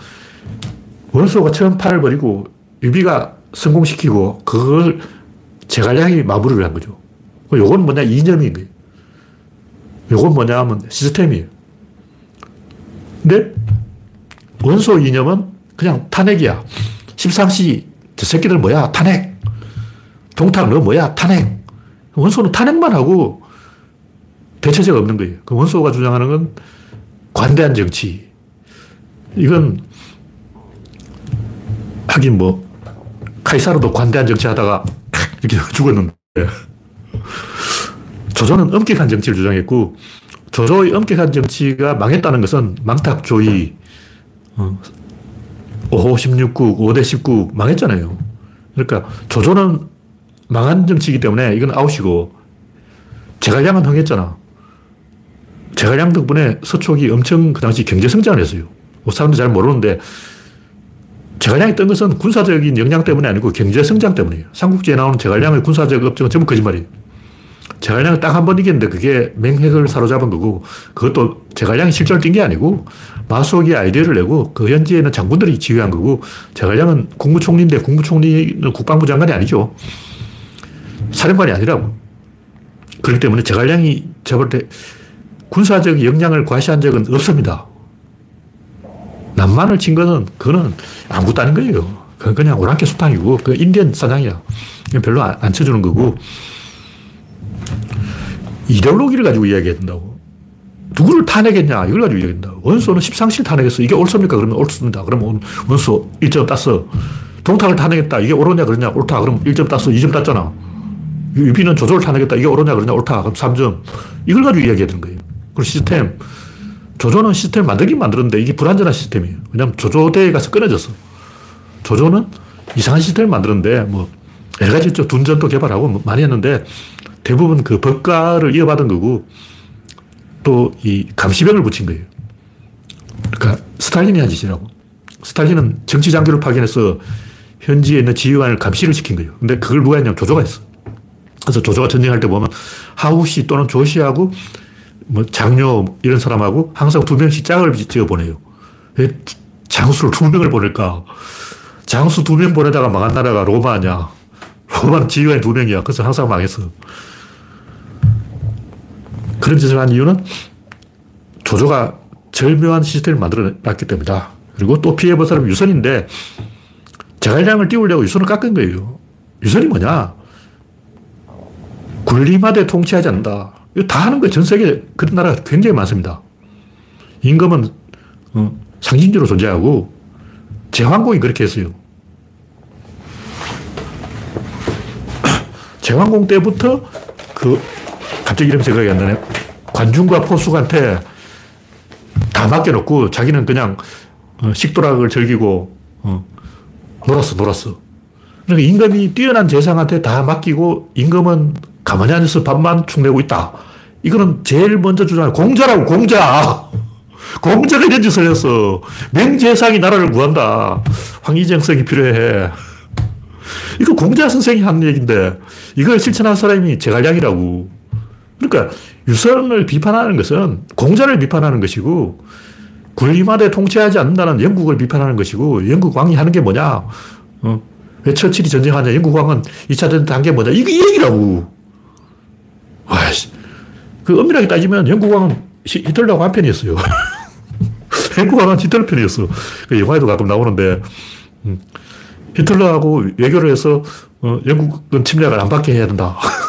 원소가 처음 판을 벌이고 유비가 성공시키고 그걸 제갈량이 마무리를 한 거죠. 요건 뭐냐 이념인 거예요. 요건 뭐냐 하면 시스템이에요. 근데 원소 이념은 그냥 탄핵이야. 13시 저 새끼들 뭐야? 탄핵. 동탁 너 뭐야? 탄핵. 원소는 탄핵만 하고 대체제가 없는 거예요. 그 원소가 주장하는 건 관대한 정치. 이건 하긴 뭐 카이사르도 관대한 정치 하다가 이렇게 죽었는데 조조는 엄격한 정치를 주장했고 조조의 엄격한 정치가 망했다는 것은 망탁조의 5호 16국, 5대 19 망했잖아요. 그러니까 조조는 망한 정치이기 때문에 이건 아웃이고 제갈량은 흥했잖아. 제갈량 덕분에 서촉이 엄청 그 당시 경제 성장을 했어요. 뭐 사람들 잘 모르는데 제갈량이 뜬 것은 군사적인 역량 때문이 아니고 경제 성장 때문이에요. 삼국지에 나오는 제갈량의 군사적 업적은 전부 거짓말이에요. 제갈량을 딱한 번 이겼는데 그게 맹획을 사로잡은 거고 그것도 제갈량이 실전을 뛴게 아니고 마수옥이 아이디어를 내고 그 현지에 있는 장군들이 지휘한 거고 제갈량은 국무총리인데 국무총리는 국방부 장관이 아니죠. 사령관이 아니라고. 그렇기 때문에 제갈량이 제볼 때 군사적 역량을 과시한 적은 없습니다. 남만을 친 거는 그거는 아무것도 아닌 거예요. 그건 그냥 오랑캐 수탕이고 그 인디언 사냥이야. 별로 안 쳐주는 거고 이데올로기를 가지고 이야기해야 된다고. 누구를 탄핵했냐, 이걸 가지고 이야기한다. 원소는 십상시를 탄핵했어. 이게 옳습니까? 그러면 옳습니다. 그러면 원소 1점 땄어. 동탁을 탄핵했다. 이게 옳으냐, 그러냐, 옳다. 그럼 1점 땄어. 2점 땄잖아. 유비는 조조를 탄핵했다. 이게 옳으냐, 그러냐, 옳다. 그럼 3점. 이걸 가지고 이야기해야 되는 거예요. 그리고 시스템. 조조는 시스템 만들긴 만들었는데 이게 불완전한 시스템이에요. 왜냐면 조조대에 가서 끊어졌어. 조조는 이상한 시스템을 만들었는데 뭐 여러 가지 있죠. 둔전도 개발하고 뭐 많이 했는데 대부분 그 법가를 이어받은 거고 또 이 감시병을 붙인 거예요. 그러니까 스탈린이 한 짓이라고. 스탈린은 정치 장교를 파견해서 현지에 있는 지휘관을 감시를 시킨 거예요. 근데 그걸 누가 했냐면 조조가 했어. 그래서 조조가 전쟁할 때 보면 하우시 또는 조시하고 뭐 장녀 이런 사람하고 항상 두 명씩 짝을 지어 보내요. 왜 장수를 두 명을 보낼까? 장수 두 명 보내다가 망한 나라가 로마 아니야. 로마는 지휘관이 두 명이야. 그래서 항상 망했어. 그런 짓을 한 이유는 조조가 절묘한 시스템을 만들어 놨기 때문이다. 그리고 또 피해 본 사람은 유선인데 제갈량을 띄우려고 유선을 깎은 거예요. 유선이 뭐냐? 군림하되 통치하지 않는다. 이거 다 하는 거예요. 전 세계 그런 나라가 굉장히 많습니다. 임금은 어, 상징적으로 존재하고 제왕공이 그렇게 했어요. 제왕공 때부터 그 갑자기 이름 생각이 안 나네. 관중과 포수한테 다 맡겨놓고 자기는 그냥 어, 식도락을 즐기고 어, 놀았어, 놀았어. 그러니까 임금이 뛰어난 재상한테 다 맡기고 임금은 가만히 앉아서 밥만 축내고 있다. 이거는 제일 먼저 주장하는 공자라고, 공자! 공자가 이런 짓을 했어. 명재상이 나라를 구한다. 황희정성이 필요해. 이거 공자 선생이 한 얘기인데, 이걸 실천한 사람이 제갈량이라고. 그러니까, 유선을 비판하는 것은 공자를 비판하는 것이고, 군림하되 통치하지 않는다는 영국을 비판하는 것이고, 영국 왕이 하는 게 뭐냐? 어? 왜 처칠이 전쟁하냐? 영국 왕은 2차 전쟁 한게 뭐냐? 이거 이 얘기라고. 와씨. 그 엄밀하게 따지면 영국 왕은 히틀러하고 한 편이었어요. 영국 왕은 히틀러 편이었어. 그 영화에도 가끔 나오는데, 음, 히틀러하고 외교를 해서 어, 영국은 침략을 안 받게 해야 된다.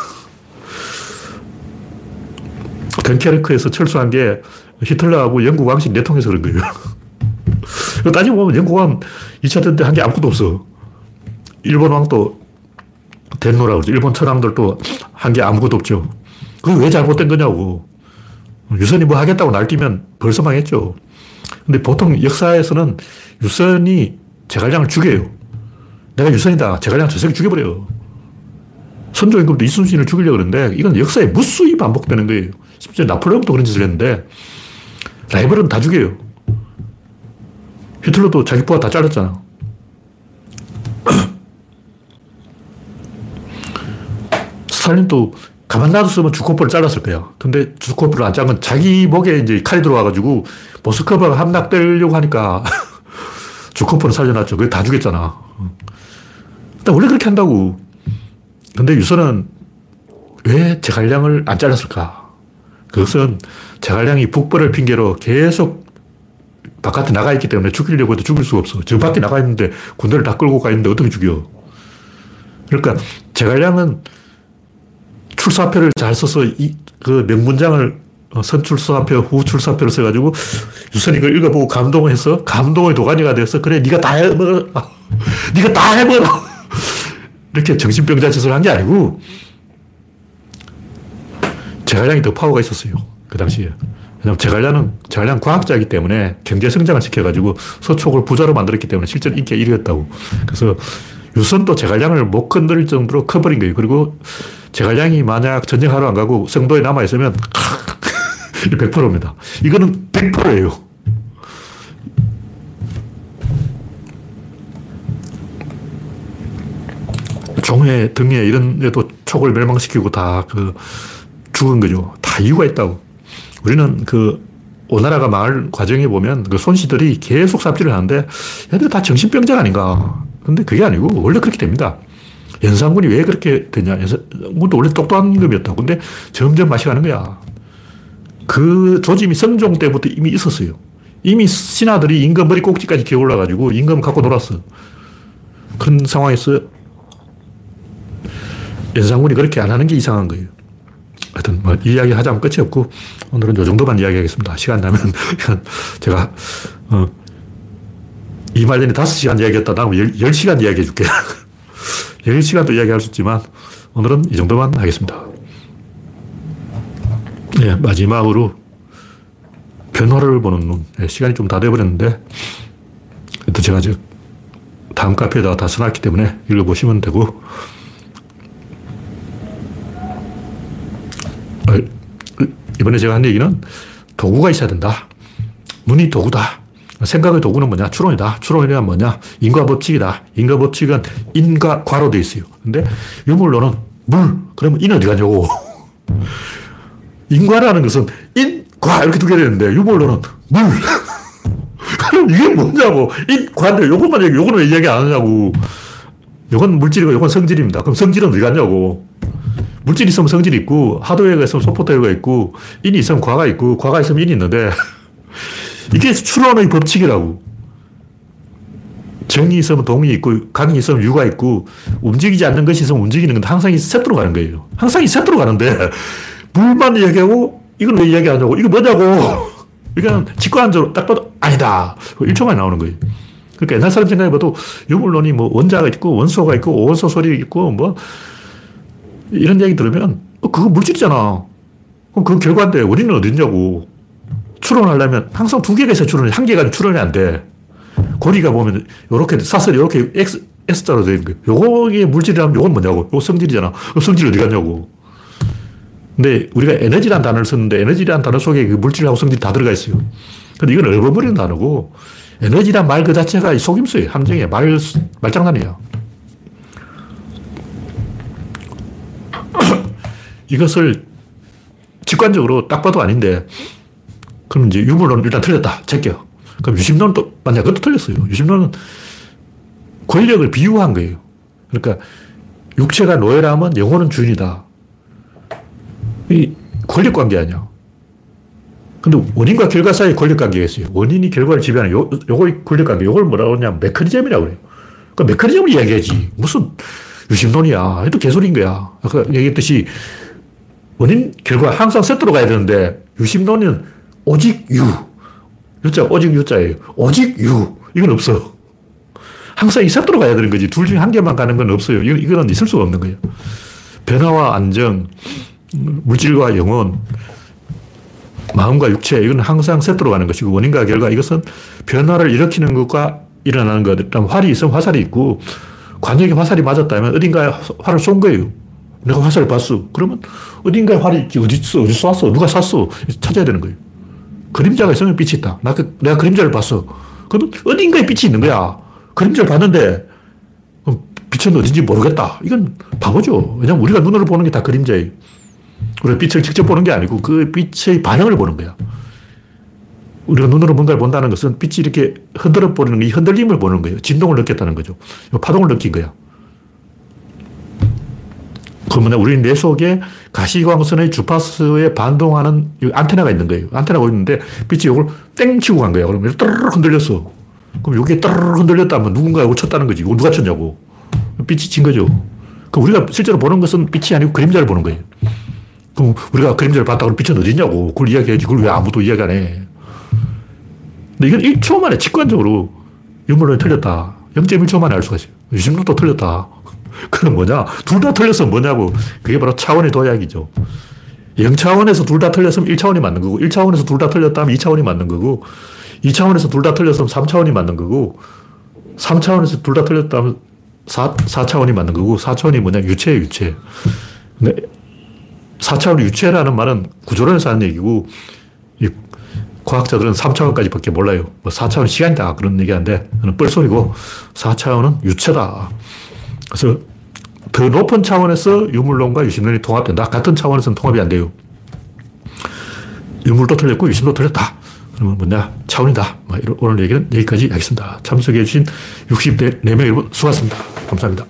덩케르크에서 철수한 게 히틀러하고 영국 왕실 내통해서 그런 거예요. 따지고 보면 영국 왕 2차 대전 한게 아무것도 없어. 일본 왕도 덴노라고 그러죠. 일본 천황들도 한 게 아무것도 없죠. 그게 왜 잘못된 거냐고. 유선이 뭐 하겠다고 날뛰면 벌써 망했죠. 근데 보통 역사에서는 유선이 제갈량을 죽여요. 내가 유선이다. 제갈량 저 새끼 죽여버려요. 선조임금도 이순신을 죽이려고 그러는데 이건 역사에 무수히 반복되는 거예요. 심지어 나폴레옹도 그런 짓을 했는데 라이벌은 다 죽여요. 히틀러도 자기 부하 다 잘랐잖아. 스탈린도 가만 놔뒀으면 주코프를 잘랐을 거야. 근데 주코프를 안 자른 자기 목에 이제 칼이 들어와가지고 모스크바가 함락되려고 하니까 주코프는 살려놨죠. 그게 다 죽였잖아. 원래 그렇게 한다고. 근데 유선은 왜 제갈량을 안 잘랐을까? 그것은 제갈량이 북벌을 핑계로 계속 바깥에 나가 있기 때문에 죽이려고 해도 죽일 수가 없어. 저 밖에 나가 있는데 군대를 다 끌고 가 있는데 어떻게 죽여? 그러니까 제갈량은 출사표를 잘 써서 이, 그 명문장을 어, 선출사표, 후출사표를 써가지고 유선이 이걸 읽어보고 감동해서 감동의 도가니가 돼서 그래 네가 다 해먹어 네가 다 해먹어 이렇게 정신병자 짓을 한 게 아니고 제갈량이 더 파워가 있었어요 그 당시에 왜냐면 제갈량은 제갈량 과학자이기 때문에 경제 성장을 시켜가지고 서촉을 부자로 만들었기 때문에 실제로 인기가 1위였다고 그래서 유선도 제갈량을 못 건드릴 정도로 커버린 거예요 그리고 제갈량이 만약 전쟁하러 안 가고 성도에 남아있으면 100%입니다. 이거는 100%예요. 종회, 등에 이런 데도 촉을 멸망시키고 다 그 죽은 거죠. 다 이유가 있다고. 우리는 그 오나라가 망할 과정에 보면 그 손씨들이 계속 삽질을 하는데 얘들 다 정신병자 아닌가. 근데 그게 아니고 원래 그렇게 됩니다. 연산군이 왜 그렇게 되냐. 연산군도 원래 똑똑한 임금이었다고. 근데 점점 맛이 가는 거야. 그 조짐이 성종 때부터 이미 있었어요. 이미 신하들이 임금 머리 꼭지까지 기어 올라가지고 임금을 갖고 놀았어. 큰 상황에서 연산군이 그렇게 안 하는 게 이상한 거예요. 하여튼 뭐 이야기 하자면 끝이 없고 오늘은 요 정도만 이야기하겠습니다. 시간 나면 제가 어, 이 말년에 5시간 이야기했다. 나 10 시간 이야기해 줄게. 10시간도 이야기할 수 있지만 오늘은 이 정도만 하겠습니다. 네, 마지막으로 변화를 보는 눈. 네, 시간이 좀 다 돼버렸는데 또 제가 저 다음 카페에다가 다 써놨기 때문에 읽어보시면 되고 이번에 제가 한 얘기는 도구가 있어야 된다. 눈이 도구다. 생각의 도구는 뭐냐? 추론이다. 추론이란 뭐냐? 인과 법칙이다. 인과 법칙은 인과 과로 되어 있어요. 근데 유물론은 물. 그러면 인 어디 가냐고. 인과라는 것은 인 과 이렇게 두 개 되는데 유물론은 물. 그럼 이게 뭐냐고. 이 과인데 요것만 얘기, 요거는 왜 이야기 안 하냐고. 요건 물질이고 요건 성질입니다. 그럼 성질은 어디 갔냐고. 물질 있으면 성질이 있고, 하드웨어가 있으면 소프트웨어가 있고, 인이 있으면 과가 있고, 과가 있으면 인이 있는데, 이게 추론의 법칙이라고. 정이 있으면 동이 있고, 강이 있으면 유가 있고, 움직이지 않는 것이 있으면 움직이는 건데, 항상 이 세트로 가는 거예요. 항상 이 세트로 가는데, 물만 이야기하고, 이건 왜 이야기하냐고, 이거 뭐냐고. 이건 직관적으로 딱 봐도 아니다. 1초만에 나오는 거예요. 그러니까 옛날 사람 생각해봐도 유물론이 뭐 원자가 있고 원소가 있고 오원소 소리 있고 뭐 이런 얘기 들으면 어, 그거 물질이잖아. 그럼 그 결과인데 원인은 어딨냐고. 추론하려면 항상 두 개가 있어야 추론이, 한 개가 추론이 안 돼. 고리가 보면 이렇게 사슬이 이렇게 X, S자로 되어 있는 거예요. 요게 물질이라면 요건 뭐냐고. 요 성질이잖아. 그 성질 어디 갔냐고. 근데 우리가 에너지란 단어를 썼는데 에너지란 단어 속에 그 물질하고 성질이 다 들어가 있어요. 근데 이건 얼버무리는 단어고 에너지란 말 그 자체가 속임수예요. 함정이에요. 말, 말장난이에요. 이것을 직관적으로 딱 봐도 아닌데, 그럼 이제 유물론은 일단 틀렸다. 제껴. 그럼 유심론은 또, 만약 그것도 틀렸어요. 유심론은 권력을 비유한 거예요. 그러니까 육체가 노예라면 영혼은 주인이다. 이 권력 관계 아니야. 근데 원인과 결과 사이에 권력 관계가 있어요. 원인이 결과를 지배하는 요, 요거 권력 관계. 요걸 뭐라고 하냐면 메커니즘이라고 그래요. 그 메커니즘을 이야기하지. 무슨 유심론이야. 이도 개소리인 거야. 아까 얘기했듯이 원인, 결과 항상 세트로 가야 되는데 유심론은 오직 유. 유자, 오직 유자예요. 오직 유. 이건 없어. 항상 이 세트로 가야 되는 거지. 둘 중에 한 개만 가는 건 없어요. 이거는 있을 수가 없는 거예요. 변화와 안정, 물질과 영혼, 마음과 육체, 이건 항상 세트로 가는 것이고, 원인과 결과, 이것은 변화를 일으키는 것과 일어나는 것. 활이 있으면 화살이 있고, 관역에 화살이 맞았다면 어딘가에 활을 쏜 거예요. 내가 화살을 봤어. 그러면 어딘가에 활이 있지. 어디 있어? 어디 쐈어? 누가 쐈어? 찾아야 되는 거예요. 그림자가 있으면 빛이 있다. 나, 그, 내가 그림자를 봤어. 그러면 어딘가에 빛이 있는 거야. 그림자를 봤는데, 빛은 어딘지 모르겠다. 이건 바보죠. 왜냐면 우리가 눈으로 보는 게 다 그림자예요. 우리가 빛을 직접 보는 게 아니고 그 빛의 반응을 보는 거야. 우리가 눈으로 뭔가를 본다는 것은 빛이 이렇게 흔들어 버리는 이 흔들림을 보는 거예요. 진동을 느꼈다는 거죠. 파동을 느낀 거야. 그러면 우리 뇌 속에 가시광선의 주파수에 반동하는 안테나가 있는 거예요. 안테나가 있는데 빛이 이걸 땡 치고 간 거야. 그러면 떠르르 흔들렸어. 그럼 이게 떠르르 흔들렸다면 누군가 이걸 쳤다는 거지. 이거 누가 쳤냐고. 빛이 친 거죠. 그럼 우리가 실제로 보는 것은 빛이 아니고 그림자를 보는 거예요. 그럼 우리가 그림자를 봤다고 빛은 어디냐고. 그걸 이야기해야지. 그걸 왜 아무도 이야기 안 해. 근데 이건 1초 만에 직관적으로 유물론이 틀렸다. 0.1초 만에 알 수가 있어요. 유심론도 틀렸다. 그건 뭐냐? 둘 다 틀렸으면 뭐냐고. 그게 바로 차원의 도약이죠. 0차원에서 둘 다 틀렸으면 1차원이 맞는 거고, 1차원에서 둘 다 틀렸다면 2차원이 맞는 거고, 2차원에서 둘 다 틀렸으면 3차원이 맞는 거고, 3차원에서 둘 다 틀렸다면 4, 4차원이 맞는 거고, 4차원이 뭐냐? 유체예요, 유체. 근데 4차원 유체라는 말은 구조론에서 하는 얘기고, 과학자들은 3차원까지 밖에 몰라요. 뭐 4차원 시간이다. 그런 얘기 하는데, 그는 뻘소리고, 4차원은 유체다. 그래서 더 높은 차원에서 유물론과 유심론이 통합된다. 같은 차원에서는 통합이 안 돼요. 유물도 틀렸고 유심도 틀렸다. 그러면 뭐냐? 차원이다. 뭐 오늘 얘기는 여기까지 하겠습니다. 참석해주신 64명 여러분 수고하셨습니다. 감사합니다.